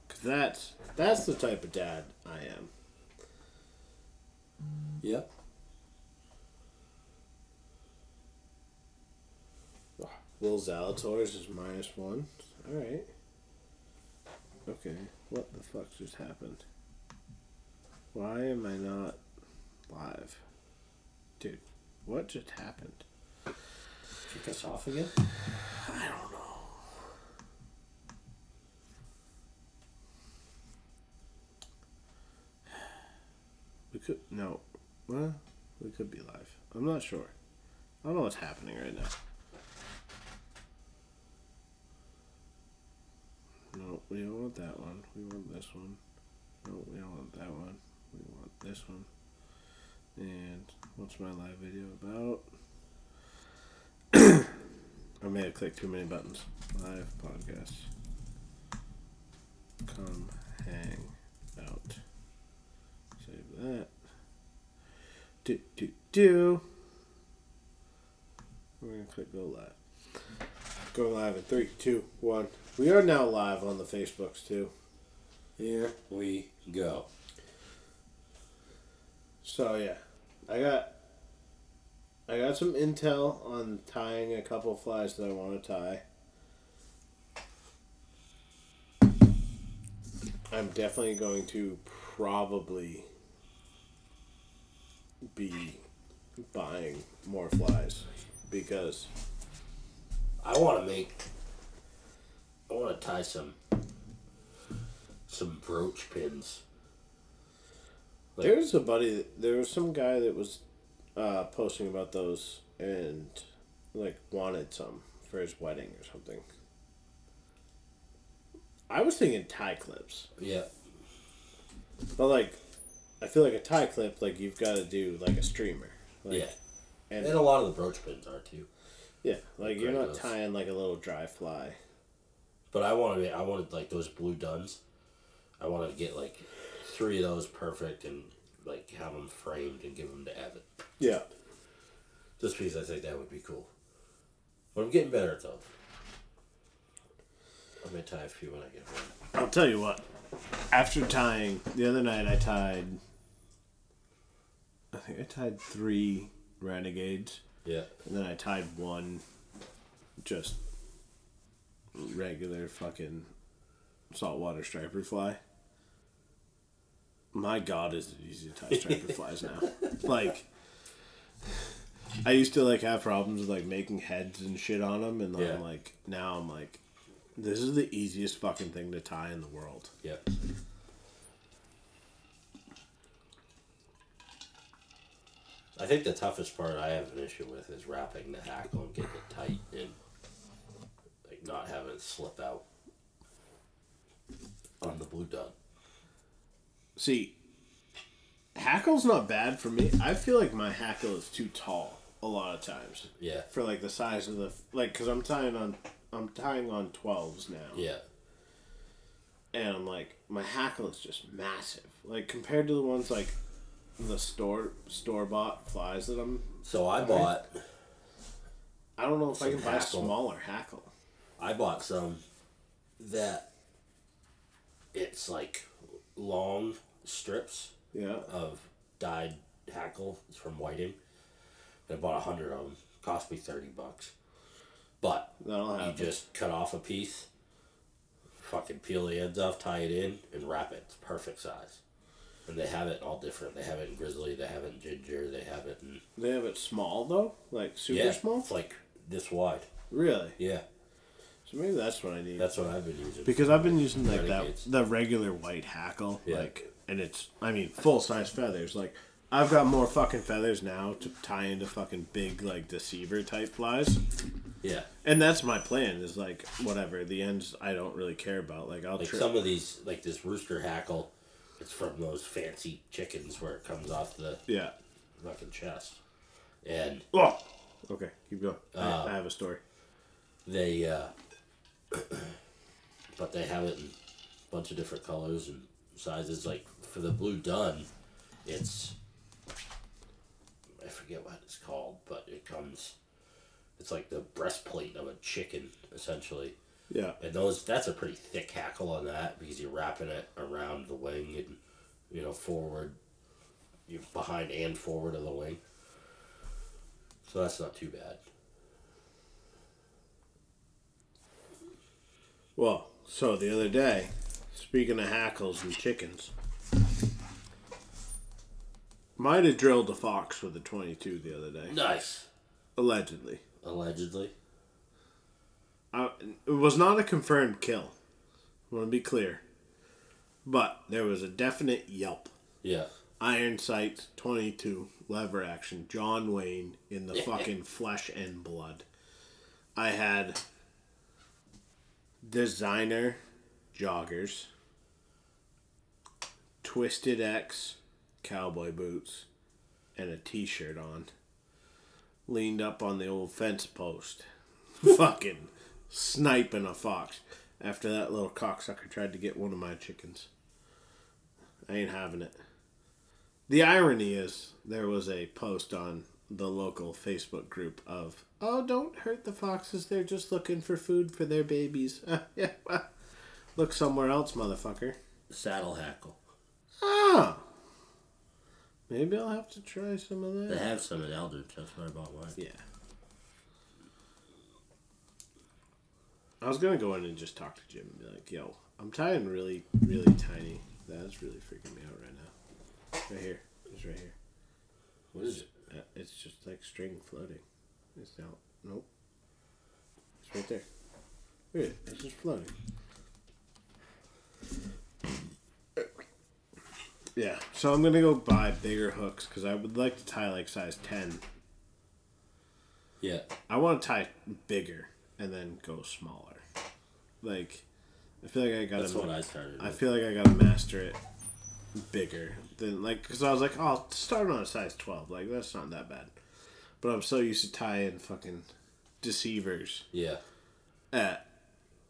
Cause that's that's the type of dad I am. Yep. Will Zalatoris is minus one. Alright. Okay. What the fuck just happened? Why am I not live? Dude, what just happened? Kick us off again? I don't know. We could no. Well, we could be live. I'm not sure. I don't know what's happening right now. No, we don't want that one. We want this one. No, we don't want that one. We want this one. And what's my live video about? [coughs] I may have clicked too many buttons. Live podcast. Come hang out. Save that. Do do do. We're gonna click go live. Go live in three, two, one. We are now live on the Facebooks too. Here we go. So yeah, I got I got some intel on tying a couple flies that I want to tie. I'm definitely going to probably be buying more flies because I want to make. I want to tie some. Some brooch pins. Like- there's a buddy. There was some guy that was uh, posting about those and like wanted some for his wedding or something. I was thinking tie clips. Yeah. But like, I feel like a tie clip, like you've got to do like a streamer. Like, yeah. And, And a lot of the brooch pins are too. yeah, like you're not those. tying like a little dry fly. But I wanted. I wanted like those blue duns. I wanted to get like three of those perfect and like have them framed and give them to Evan. Yeah. Just because I think that would be cool. But I'm getting better at those. I'm gonna tie a few when I get home. I'll tell you what. After tying the other night, I tied. I think I tied three renegades, Yeah. and then I tied one, just regular fucking saltwater striper fly. My God, is it easy to tie striper [laughs] flies now? Like, I used to like have problems with like making heads and shit on them, and then Yeah. like now I'm like, this is the easiest fucking thing to tie in the world. Yeah. I think the toughest part I have an issue with is wrapping the hackle and getting it tight and like not having it slip out on the blue dun. See, hackle's not bad for me. I feel like my hackle is too tall a lot of times Yeah. for like the size of the like because I'm tying on I'm tying on twelves now, Yeah. and I'm like my hackle is just massive. Like compared to the ones like the store store bought flies that I'm. So I bought I don't know if I can buy hackle. smaller hackle. I bought some that it's like long strips Yeah, of dyed hackle It's from Whiting. I bought a hundred of them. Cost me thirty bucks. But that'll you happen. just cut off a piece, fucking peel the ends off, tie it in, and wrap it. It's perfect size. And they have it all different. They have it in grizzly. They have it in ginger. They have it in They have it small though, like super yeah, small. It's like this wide. Really? Yeah, So maybe that's what I need. that's what I've been using. Because I've been using like Renegades. that the regular white hackle, Yeah. like, and it's I mean full size feathers. Like I've got more fucking feathers now to tie into fucking big like deceiver type flies, yeah, and that's my plan. Is like whatever the ends I don't really care about. Like I'll like tri- some of these, like this rooster hackle, it's from those fancy chickens where it comes off the yeah. fucking chest, and Oh, okay, keep going. Uh, I, I have a story. they uh [clears throat] but they have it in a bunch of different colors and sizes like for the blue dun it's i forget what it's called but it comes it's like the breastplate of a chicken essentially Yeah, and those that's a pretty thick hackle on that because you're wrapping it around the wing and you know forward you behind and forward of the wing. So that's not too bad. Well, so the other day, speaking of hackles and chickens, might have drilled a fox with a 22 the other day, nice. Allegedly. allegedly I, it was not a confirmed kill. I want to be clear. But there was a definite yelp. yeah Iron sights, 22, lever action, John Wayne in the [laughs] fucking flesh and blood. I had designer joggers, Twisted X cowboy boots, and a t-shirt on, leaned up on the old fence post, [laughs] fucking sniping a fox. After that little cocksucker tried to get one of my chickens. I ain't having it. The irony is, there was a post on the local Facebook group of, "Oh, don't hurt the foxes. They're just looking for food for their babies." yeah, [laughs] well, look somewhere else, motherfucker. Saddle hackle. Ah, maybe I'll have to try some of that. They have some in Eldredge. That's where I bought mine. Yeah. I was gonna go in and just talk to Jim and be like, "Yo, I'm tying really, really tiny. That's really freaking me out right now. Right here. It's right here. What is it? Uh, It's just like string floating. It's out. Nope. It's right there. Look at it. It's just floating. Yeah, so I'm gonna go buy bigger hooks because I would like to tie like size ten. Yeah. I want to tie bigger and then go smaller. Like, I feel like I gotta. That's what I started. I with. feel like I gotta master it bigger than like because I was like, oh, I'll start on a size twelve. Like that's not that bad. But I'm so used to tying fucking deceivers Yeah. at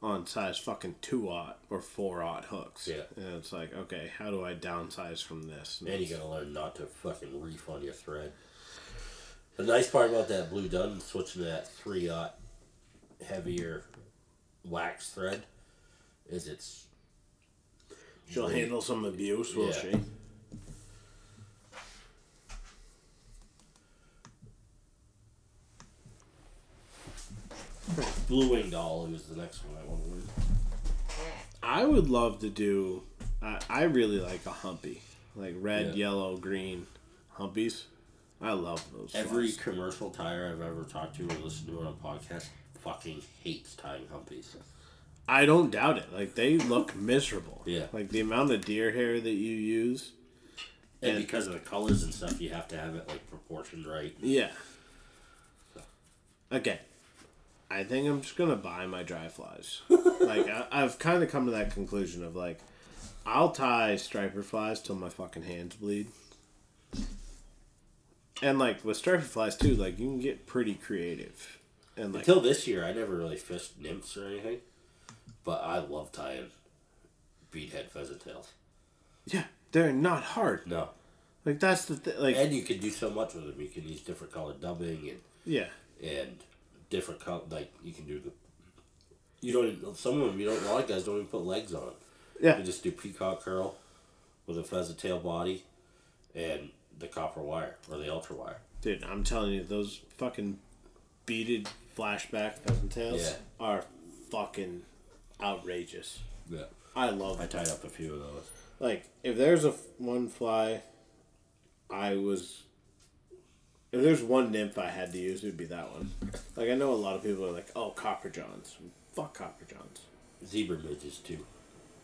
on size fucking two aught or four aught hooks. Yeah. and it's like, okay, how do I downsize from this? And you gotta learn not to fucking reef on your thread. The nice part about that blue dun switching to that three aught heavier wax thread is it's She'll handle some abuse, will Yeah. she? blue winged olive is the next one I want to learn. I would love to do. I I really like a humpy, like red, Yeah. yellow, green humpies. I love those. Every flies. commercial tire I've ever talked to or listened to on a podcast fucking hates tying humpies. I don't doubt it. Like they look miserable. Yeah. Like the amount of deer hair that you use. And And- because of the colors and stuff, you have to have it like proportioned right. Yeah. Okay. I think I'm just gonna buy my dry flies. [laughs] like I, I've kind of come to that conclusion of like, I'll tie striper flies till my fucking hands bleed. And like with striper flies too, like you can get pretty creative. And like Until this year, I never really fished nymphs or anything, but I love tying beadhead pheasant tails. yeah, they're not hard. No, Like that's the thing. Like and you can do so much with them. You can use different color dubbing and yeah, and different color. Like you can do the. You don't. even- Some of them you don't. A lot of guys don't even put legs on. yeah. You just do peacock herl with a pheasant tail body, and the copper wire or the ultra wire. Dude, I'm telling you, those fucking beaded flashback pheasant tails Yeah. are fucking outrageous. Yeah, I love I tied up a few of those. Like, if there's a f- one fly, I was. If there's one nymph I had to use, it would be that one. [laughs] Like, I know a lot of people are like, oh, Copper Johns. Fuck Copper Johns. Zebra midges too.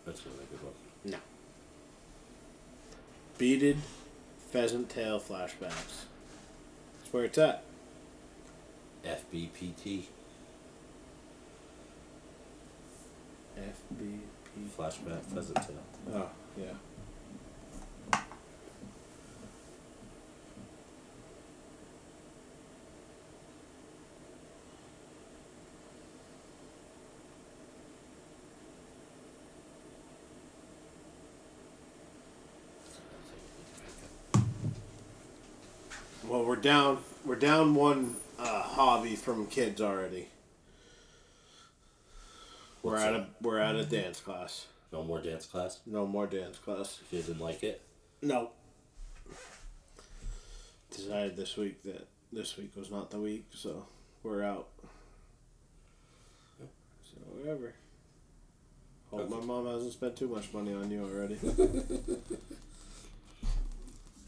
That's really good one. No. Beaded pheasant tail flashbacks. That's where it's at. FBPT FBP. flashback pheasant tail. Oh, yeah. Well, we're down. We're down one uh, hobby from kids already. We're What's that? a we're at a dance class. No more dance class. No more dance class. If you didn't like it, No. Decided this week that this week was not the week, so we're out. So whatever. Hope my mom hasn't spent too much money on you already. [laughs]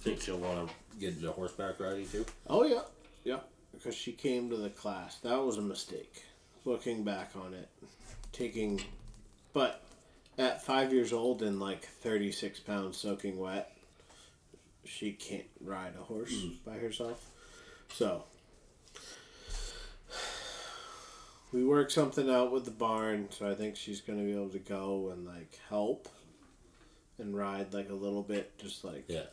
think she'll want to get into horseback riding too. oh yeah, yeah. Because she came to the class. That was a mistake. Looking back on it, taking, but at five years old and like thirty six pounds soaking wet, she can't ride a horse hmm. by herself. So we worked something out with the barn, so I think she's gonna be able to go and like help and ride like a little bit, just like Yeah.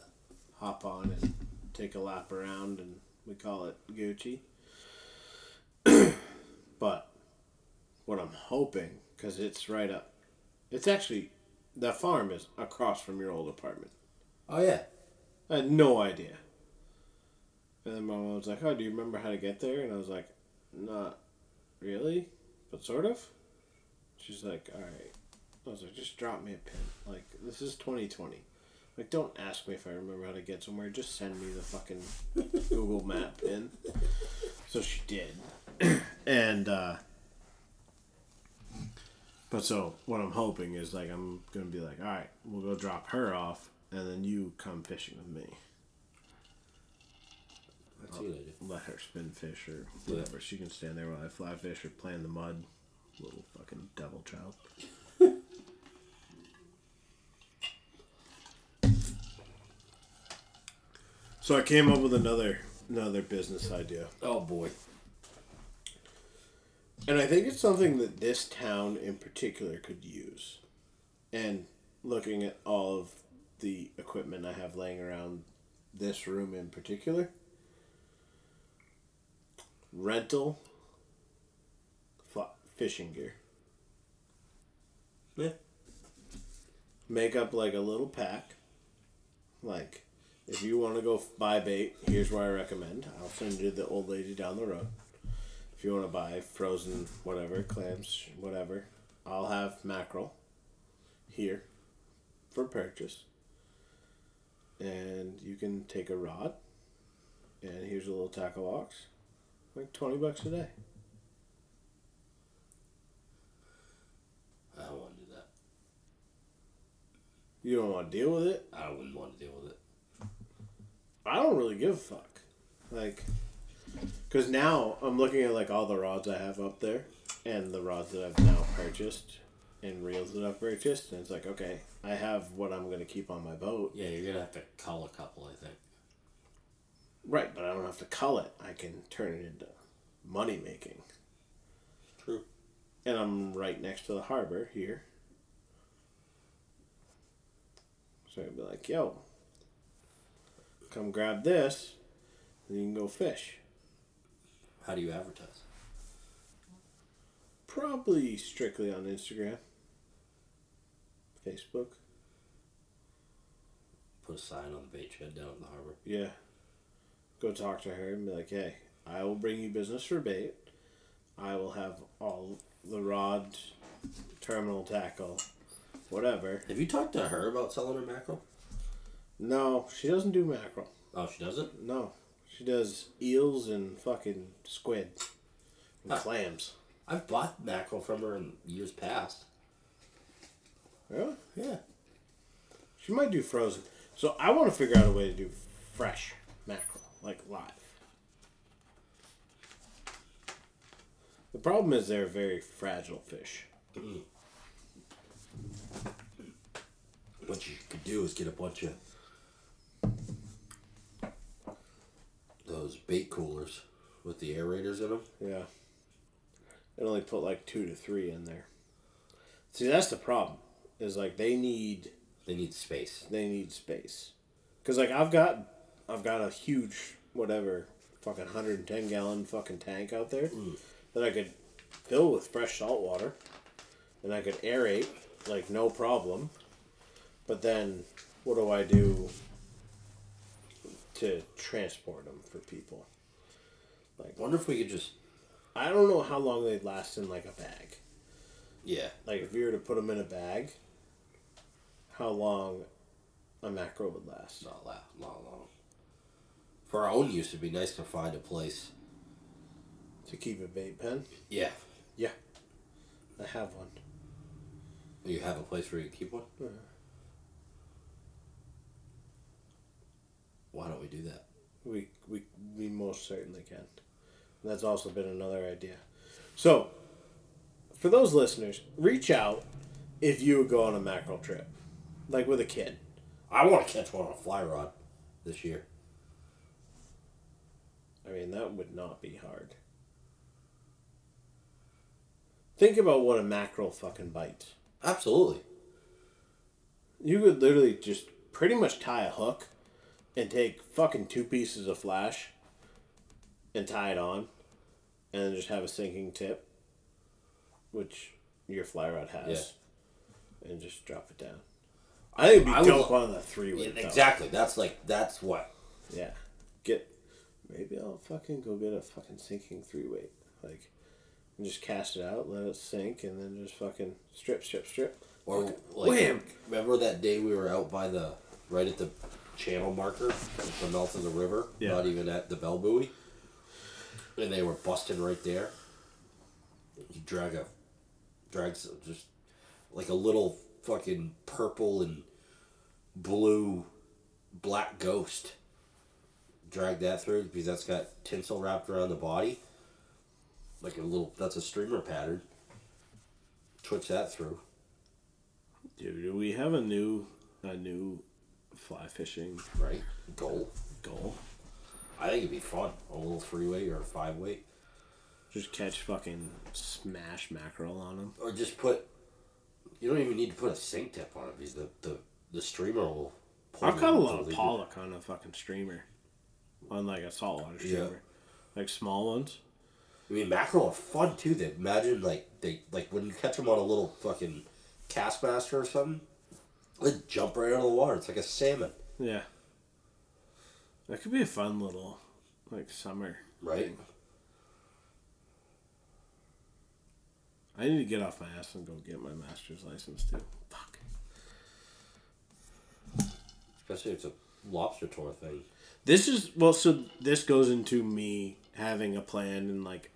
hop on and take a lap around, and we call it Gucci. [clears throat] but what I'm hoping, because it's right up, it's actually the farm is across from your old apartment. Oh yeah. I had no idea. And then my mom was like, "Oh, do you remember how to get there?" And I was like, "Not really, but sort of." She's like, "All right." I was like, "Just drop me a pin. Like this is 2020. Like don't ask me if I remember how to get somewhere. Just send me the fucking [laughs] Google Map in. So she did, [clears throat] and uh, but so what I'm hoping is like I'm gonna be like, "All right, we'll go drop her off." And then you come fishing with me. That's a good idea. let her spin fish or whatever. She can stand there while I fly fish or play in the mud. Little fucking devil child. So I came up with another another business idea. Oh boy. And I think it's something that this town in particular could use. And looking at all of the equipment I have laying around this room in particular, rental f- fishing gear. Yeah. Make up like a little pack. Like, if you want to go buy bait, here's where I recommend. I'll send you the old lady down the road. If you want to buy frozen whatever, clams, whatever, I'll have mackerel here for purchase. And you can take a rod, and here's a little tackle box, like 20 bucks a day. I don't want to do that. You don't want to deal with it? I wouldn't want to deal with it. I don't really give a fuck. Like, because now I'm looking at like all the rods I have up there and the rods that I've now purchased and reels that I've purchased, and it's like, okay, I have what I'm gonna keep on my boat. Yeah, you're gonna have to cull a couple, I think. Right, but I don't have to cull it. I can turn it into money making. True. And I'm right next to the harbor here. So I'd be like, yo, come grab this, and you can go fish. How do you advertise? Probably strictly on Instagram, Facebook. Put a sign on the bait shed down at the harbor. Yeah. Go talk to her and be like, hey, I will bring you business for bait. I will have all the rods, terminal tackle, whatever. Have you talked to her about selling her mackerel? No, she doesn't do mackerel. Oh, she doesn't? No. She does eels and fucking squid. And Huh. clams. I've bought mackerel from her in years past. Really? Yeah. She might do frozen. So I want to figure out a way to do fresh mackerel, like live. The problem is they're very fragile fish. Mm. What you could do is get a bunch of those bait coolers with the aerators in them. Yeah. They only put like two to three in there. See, that's the problem. Is like they need They need space. they need space. Cause like I've got I've got a huge whatever fucking hundred and ten gallon fucking tank out there mm. that I could fill with fresh salt water, and I could aerate like no problem. But then, what do I do to transport them for people? Like, wonder if we could just. I don't know how long they'd last in like a bag. Yeah. Like if you were to put them in a bag, how long a macro would last? Not la not long. For our own use, it'd be nice to find a place. To keep a bait pen? Yeah. Yeah. I have one. You have a place where you keep one? Yeah. Why don't we do that? We we we most certainly can. And that's also been another idea. So, for those listeners, reach out if you would go on a mackerel trip, like with a kid. I want to catch one on a fly rod this year. I mean, that would not be hard. Think about what a mackerel fucking bites. Absolutely. You could literally just pretty much tie a hook and take fucking two pieces of flash and tie it on and then just have a sinking tip, which your fly rod has, and just drop it down. I think it'd be I dope lo- on the three Yeah, weight. exactly. That's like that's what. Yeah. Get maybe I'll fucking go get a fucking sinking three weight. Like and just cast it out, let it sink, and then just fucking strip, strip, strip. Or like, Wham! remember that day we were out by the right at the channel marker, at the mouth of the river, Yeah. not even at the bell buoy, and they were busting right there. You drag a, drags just like a little fucking purple and blue, black ghost. Drag that through because that's got tinsel wrapped around the body. Like a little, that's a streamer pattern. Twitch that through. Dude, do we have a new a new fly fishing right? Goal. goal? I think it'd be fun. A little three weight or a five weight. Just catch fucking smash mackerel on them. Or just put you don't even need to put a sink tip on it because the, the, the streamer will pull I've caught a lot of pollock on a fucking streamer. On like a saltwater Yeah. streamer. Like small ones. I mean mackerel are fun too. They imagine like they like when you catch them on a little fucking Kastmaster or something, they jump right out of the water. It's like a salmon, Yeah. That could be a fun little like summer. right? I need to get off my ass and go get my master's license too. Fuck. Especially if it's a lobster tour thing. This is well, so this goes into me having a plan and like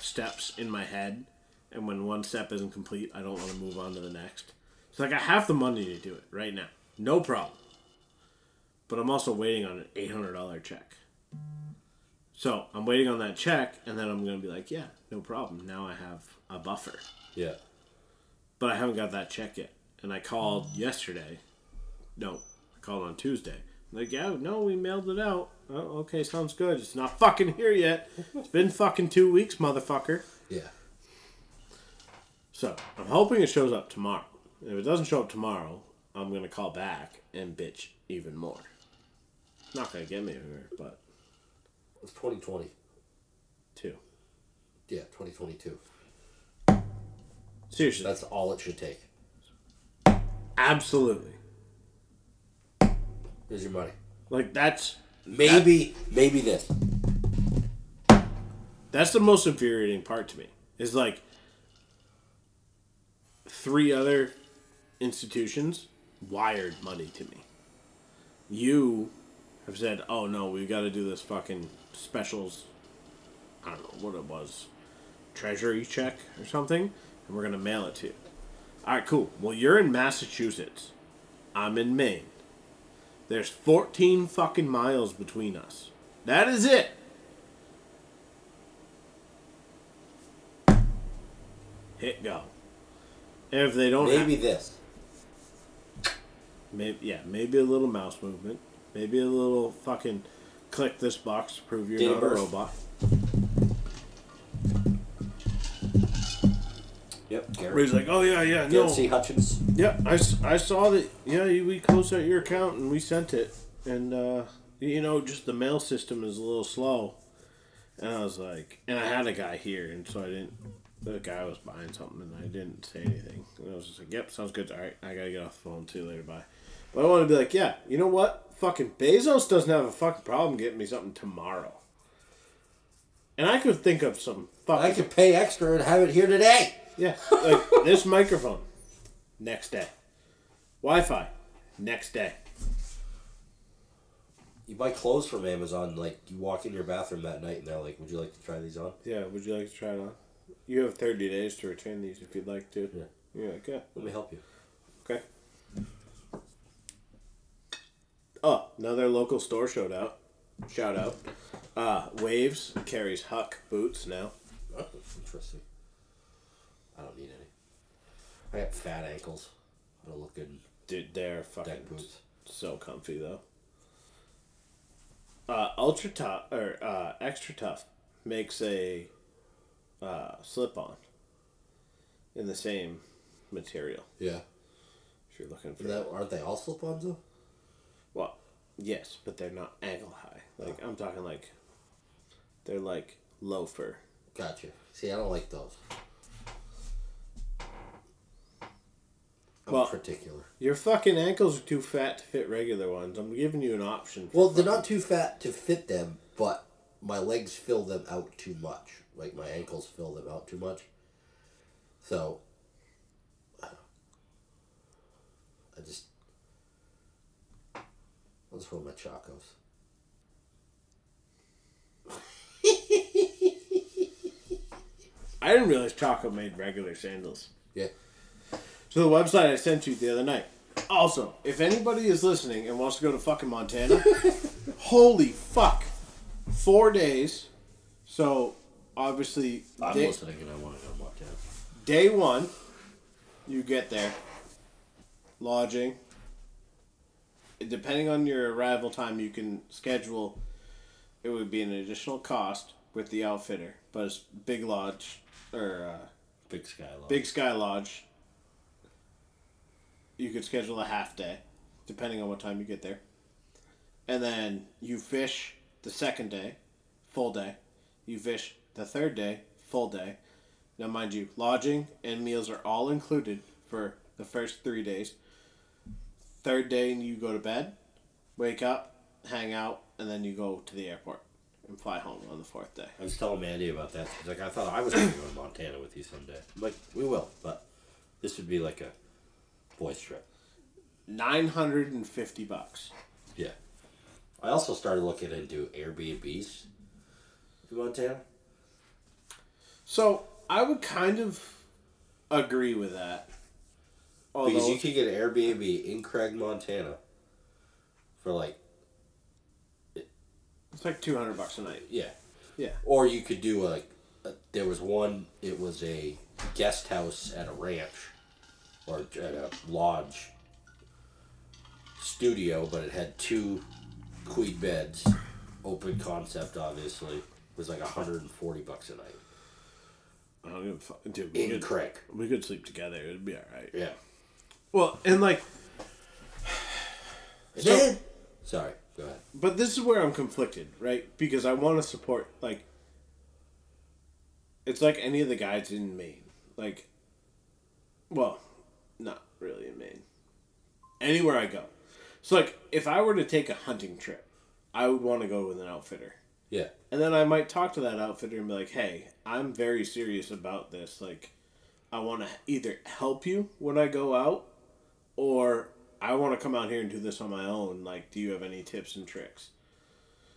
steps in my head, and when one step isn't complete, I don't want to move on to the next. So like I have the money to do it right now, no problem. But I'm also waiting on an eight hundred dollar check. So I'm waiting on that check, and then I'm gonna be like, yeah, no problem. Now I have a buffer. Yeah. But I haven't got that check yet. And I called yesterday. No, I called on Tuesday. Like, yeah, no, we mailed it out. Oh, okay, sounds good. It's not fucking here yet. It's been fucking two weeks, motherfucker. Yeah. So I'm hoping it shows up tomorrow. If it doesn't show up tomorrow, I'm gonna call back and bitch even more. Not gonna get me anywhere, but It's twenty twenty. two. Yeah, twenty twenty two. Seriously, That's all it should take. absolutely. Here's your money. Like that's Maybe maybe this. That's the most infuriating part to me. Is like three other institutions wired money to me. You have said, "Oh no, we've got to do this fucking specials." I don't know what it was, treasury check or something, and we're gonna mail it to you. All right, cool. Well, you're in Massachusetts. I'm in Maine. There's 14 fucking miles between us. That is it. hit go. If they don't Maybe this. Maybe yeah, maybe a little mouse movement, maybe a little fucking click this box to prove you're Date not a birth. robot. Yep. Garrett. he's like, oh yeah, yeah, no, Garrett C. Hutchins. yeah, I, s- I saw that. Yeah, you- we closed out your account and we sent it, and uh, you know, just the mail system is a little slow. And I was like, and I had a guy here, and so I didn't. The guy was buying something, and I didn't say anything. And I was just like, "Yep, sounds good. All right, I gotta get off the phone. See you later. Bye." But I want to be like, "Yeah, you know what? Fucking Bezos doesn't have a fucking problem getting me something tomorrow." And I could think of some fucking I could pay extra and have it here today. yeah, like [laughs] this microphone, next day. Wi-Fi, next day. You buy clothes from Amazon, like you walk in your bathroom that night and they're like, "Would you like to try these on?" Yeah, would you like to try it on? You have thirty days to return these if you'd like to. Yeah. You're like, yeah, Let me help you. okay. Oh, another local store showed out. Shout out. Uh, Waves carries Huk boots now. Oh, interesting. I don't need any. I got fat ankles. I don't look good in Dude, they're fucking deck boots. so comfy though. Uh, Ultra Tough or uh, XTRATUF makes a uh, slip on in the same material. Yeah. If you're looking for That, aren't they all slip-ons though? Well, Yes, but they're not ankle high. Like I'm talking like they're like loafer. Gotcha. See, I don't like those. I'm Well- particular. Your fucking ankles are too fat to fit regular ones. I'm giving you an option. for Well, they're not too fat to fit them, but my legs fill them out too much. Like my ankles fill them out too much. So, I just. I'll just hold my chacos. I didn't realize Chaco made regular sandals. Yeah. So the website I sent you the other night. Also, if anybody is listening and wants to go to fucking Montana, [laughs] holy fuck, four days. So obviously, I'm day, listening and I want to go to Montana. day one, you get there, lodging. Depending on your arrival time, you can schedule. It would be an additional cost with the outfitter, but it's Big Lodge or. Uh, Big Skyline. Big Sky Lodge. You could schedule a half day, depending on what time you get there. And then you fish the second day, full day. You fish the third day, full day. Now, mind you, lodging and meals are all included for the first three days. Third day, you go to bed, wake up, hang out, and then you go to the airport and fly home on the fourth day. I was telling Mandy about that. She's like, I thought I was going to go to Montana with you someday. I'm like, we will, but this would be like a boys trip. 950 bucks. Yeah. I also started looking into Airbnbs in Montana. So I would kind of agree with that. Although, Because you could get an Airbnb in Craig, Montana for like, it's like two hundred bucks a night. yeah. Yeah. Or you could do like, a, there was one, it was a guest house at a ranch or at a lodge studio, but it had two queen beds, open concept, obviously. It was like 140 bucks a night I don't give a fuck, dude. We in could, Craig. we could sleep together. It'd be all right. Yeah. Well, and like, So- sorry, go ahead. but this is where I'm conflicted, right? Because I want to support like. It's like any of the guys in Maine, like. Well, not really in Maine. Anywhere I go, so like if I were to take a hunting trip, I would want to go with an outfitter. Yeah. And then I might talk to that outfitter and be like, hey, I'm very serious about this. Like, I want to either help you when I go out or I want to come out here and do this on my own. Like, do you have any tips and tricks?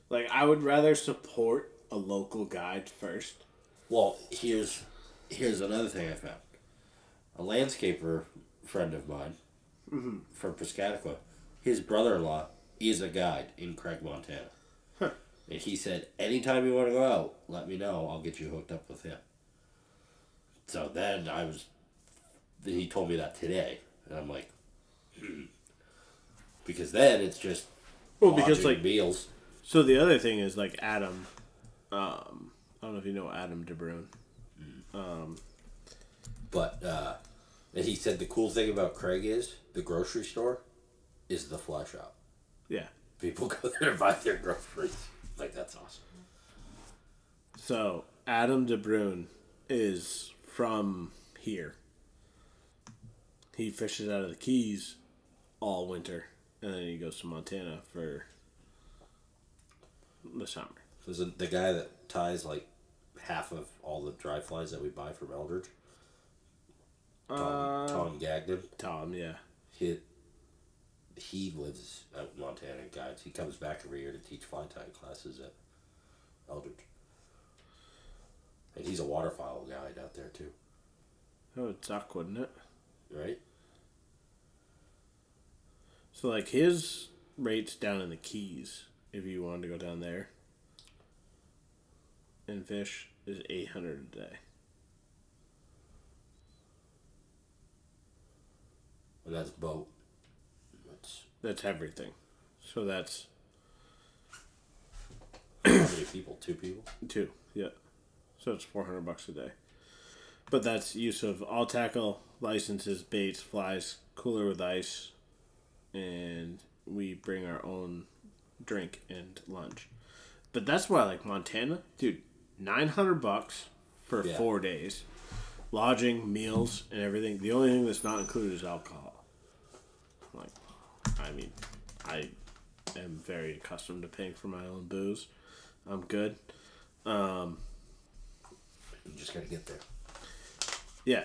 Like, I would rather support a local guide first. Well, here's here's another thing I found. A landscaper friend of mine mm-hmm. from Piscataqua, his brother-in-law is a guide in Craig, Montana. And he said, anytime you want to go out, let me know. I'll get you hooked up with him. So then I was, then he told me that today, and I'm like, hmm. because then it's just Well, because, like, meals. so the other thing is, like, Adam, um, I don't know if you know Adam DeBrune. But uh, and he said the cool thing about Craig is the grocery store is the fly shop. Yeah. People [laughs] go there to buy their groceries. Like that's awesome. So Adam DeBrune is from here. He fishes out of the Keys all winter, and then he goes to Montana for the summer. There's a, the guy that ties like half of all the dry flies that we buy from Eldredge. Tom, Uh, Tom Gagnon. Tom, yeah. He he lives out in Montana and guides. He comes back every year to teach fly tying classes at Eldredge. And he's a waterfowl guide out there too, oh, That would suck, wouldn't it? right? So like his rates down in the Keys, if you wanted to go down there and fish, is eight hundred a day. And that's boat. That's everything. So that's how many people? Two people. Two, yeah. So it's four hundred bucks a day. But that's use of all tackle, licenses, baits, flies, cooler with ice, and we bring our own drink, and lunch. But that's why, like Montana, dude, nine hundred bucks for Yeah. four days, lodging, meals, and everything. The only thing that's not included is alcohol. I mean, I am very accustomed to paying for my own booze. I'm good. Um, you just gotta get there. Yeah.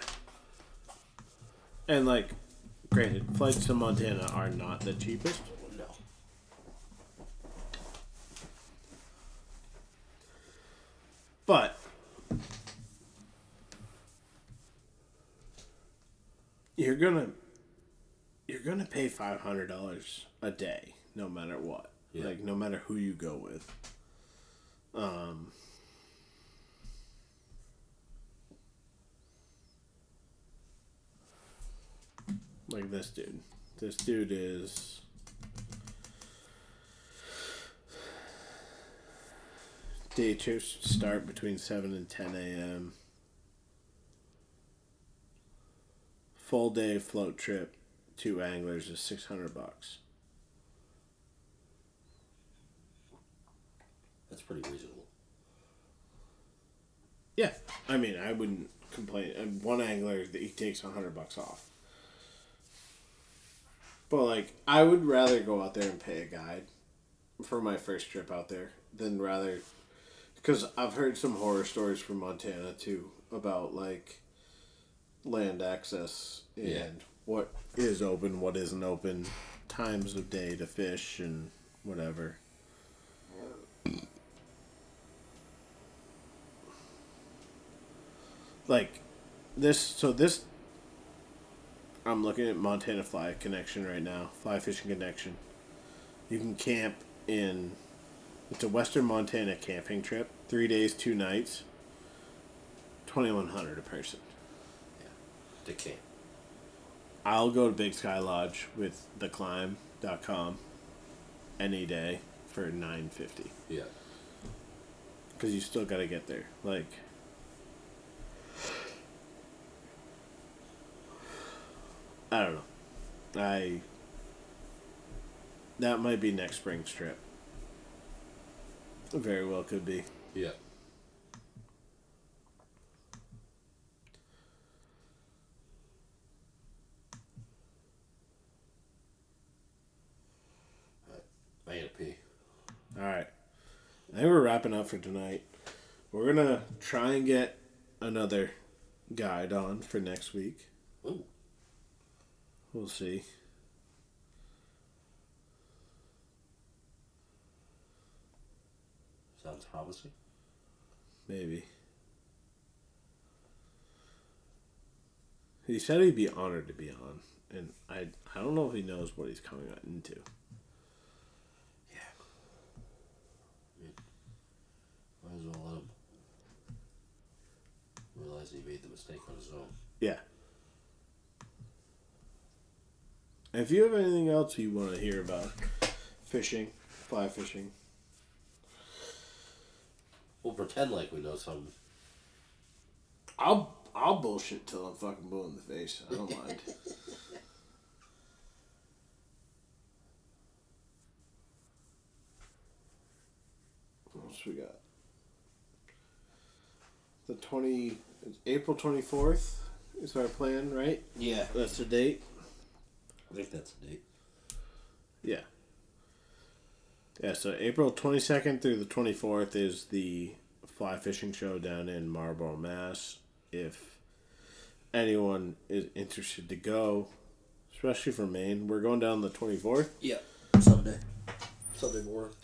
And like, granted, flights to Montana are not the cheapest. Oh, no. But you're gonna you're gonna pay five hundred dollars a day, no matter what. Yeah. Like no matter who you go with. Um like this dude. This dude is Day trips start between 7 and 10 a.m. Full day float trip, two anglers is 600 bucks. That's pretty reasonable. Yeah, I mean, I wouldn't complain. And one angler, that he takes 100 bucks off. But, like, I would rather go out there and pay a guide for my first trip out there than rather. Because I've heard some horror stories from Montana, too, about, like, land access and Yeah. What is open, what isn't open, times of day to fish, and whatever. like this so this I'm looking at Montana Fly Connection right now. Fly Fishing Connection. You can camp in it's a Western Montana camping trip. Three days, two nights. Twenty one hundred a person. They can't. I'll go to Big Sky Lodge with theclimb.com any day for nine fifty. Yeah. Because you still gotta get there. Like I don't know. I that might be next spring's trip. Very well could be. Yeah. I gotta pee. Alright. I think we're wrapping up for tonight. We're gonna try and get another guide on for next week. Ooh. We'll see. Sounds promising. Maybe. He said he'd be honored to be on, and I I don't know if he knows what he's coming into. Yeah. I mean, might as well let him realize he made the mistake on his own. Yeah. If you have anything else you want to hear about fishing, fly fishing, We'll pretend like we know something. I'll I'll bullshit till I'm fucking blue in the face. I don't mind. [laughs] what else we got? The twenty April twenty fourth is our plan, right? Yeah. That's the date. I think that's the date. Yeah. Yeah, so April 22nd through the 24th is the fly fishing show down in Marlborough, Mass. If anyone is interested to go, especially from Maine, we're going down the 24th. Yeah. Sunday. Sunday morning.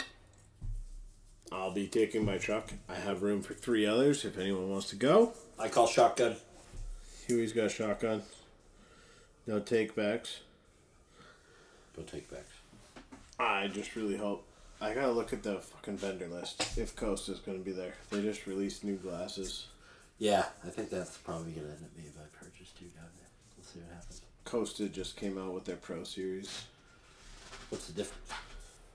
I'll be taking my truck. I have room for three others if anyone wants to go. I call shotgun. Huey's got a shotgun. No take backs. Don't take backs. I just really hope. I gotta look at the fucking vendor list if Costa is gonna be there. They just released new glasses. Yeah, I think that's probably gonna end up being my purchase too down there. We'll see what happens. Costa just came out with their Pro Series. What's the difference?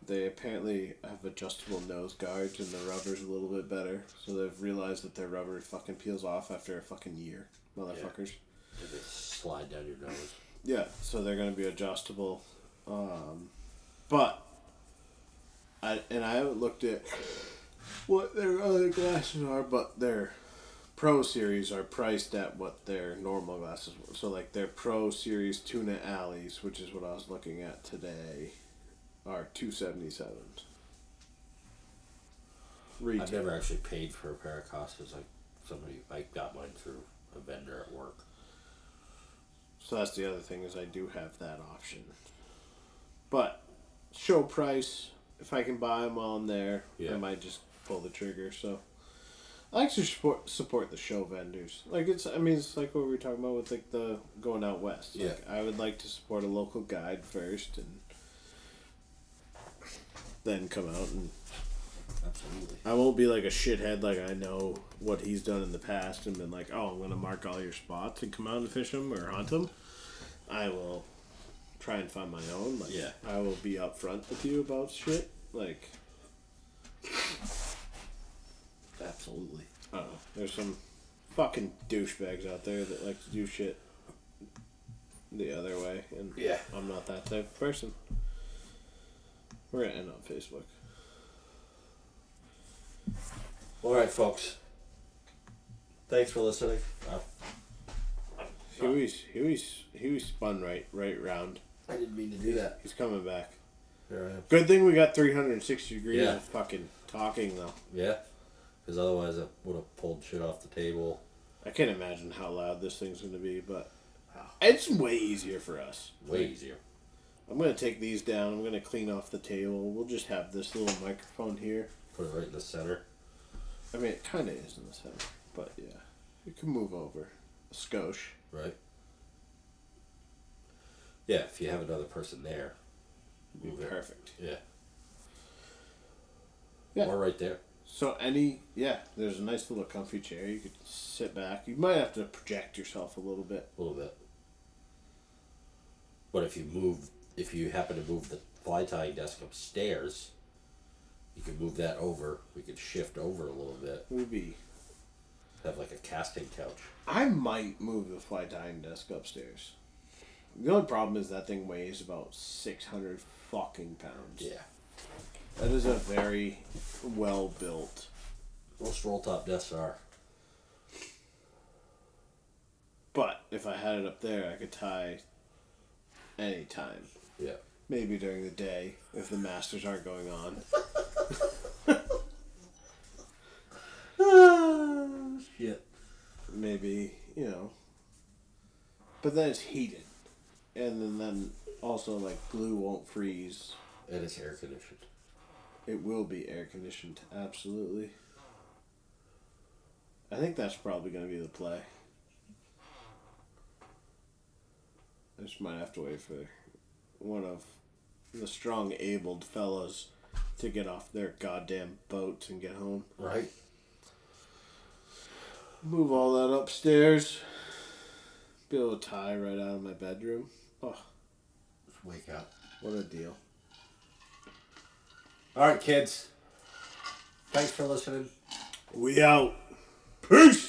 They apparently have adjustable nose guards and the rubber's a little bit better. So they've realized that their rubber fucking peels off after a fucking year. Motherfuckers. Did it slide down your nose? Yeah, so they're gonna be adjustable. Um, but I and I haven't looked at what their other glasses are, but their Pro Series are priced at what their normal glasses. were. So like their Pro Series Tuna Alleys, which is what I was looking at today, are two seventy sevens. I've never actually paid for a pair of Costas. Like somebody, I got mine through a vendor at work. So that's the other thing is I do have that option. But show price, if I can buy them while I'm there, Yeah. I might just pull the trigger. So I like to support support the show vendors. Like it's, I mean, it's like what we were talking about with like the going out west. Like, I would like to support a local guide first, and then come out and Absolutely. I won't be like a shithead like I know what he's done in the past and been like, oh, I'm gonna mark all your spots and come out and fish them or hunt them. I will try and find my own. Like, Yeah. I will be upfront with you about shit. Like, Absolutely. Oh. There's some fucking douchebags out there that like to do shit the other way, and Yeah. I'm not that type of person. We're gonna end on Facebook. All right, folks. Thanks for listening. Uh, Huey's Huey's Huey spun right right round. I didn't mean to do that. He's coming back. Here I am. Good thing we got 360 degrees Yeah. of fucking talking though. Yeah. Because otherwise, I would have pulled shit off the table. I can't imagine how loud this thing's gonna be, but it's way easier for us. Way easier. I'm gonna take these down. I'm gonna clean off the table. We'll just have this little microphone here. Put it right in the center. I mean, it kind of is in the center, but yeah, you can move over a skosh. Right. Yeah, if you have another person there. Be perfect. Yeah. Yeah. Or right there. So any yeah, there's a nice little comfy chair. You could sit back. You might have to project yourself a little bit. A little bit. But if you move, if you happen to move the fly tying desk upstairs, you could move that over. We could shift over a little bit. It would be. Have like a casting couch. I might move the fly tying desk upstairs. The only problem is that thing weighs about six hundred fucking pounds. Yeah. That is a very well built. Most roll top desks are. But if I had it up there, I could tie anytime. Yeah. Maybe during the day if the masters aren't going on. [laughs] [sighs] Shit. Maybe you know. But then it's heated, and then then also like glue won't freeze. And it's air conditioned. It will be air conditioned, absolutely. I think that's probably going to be the play. I just might have to wait for one of the strong, abled fellows to get off their goddamn boats and get home. Right. Move all that upstairs. Be able to tie right out of my bedroom. Oh, Just wake up. what a deal. All right, kids. Thanks for listening. We out. Peace!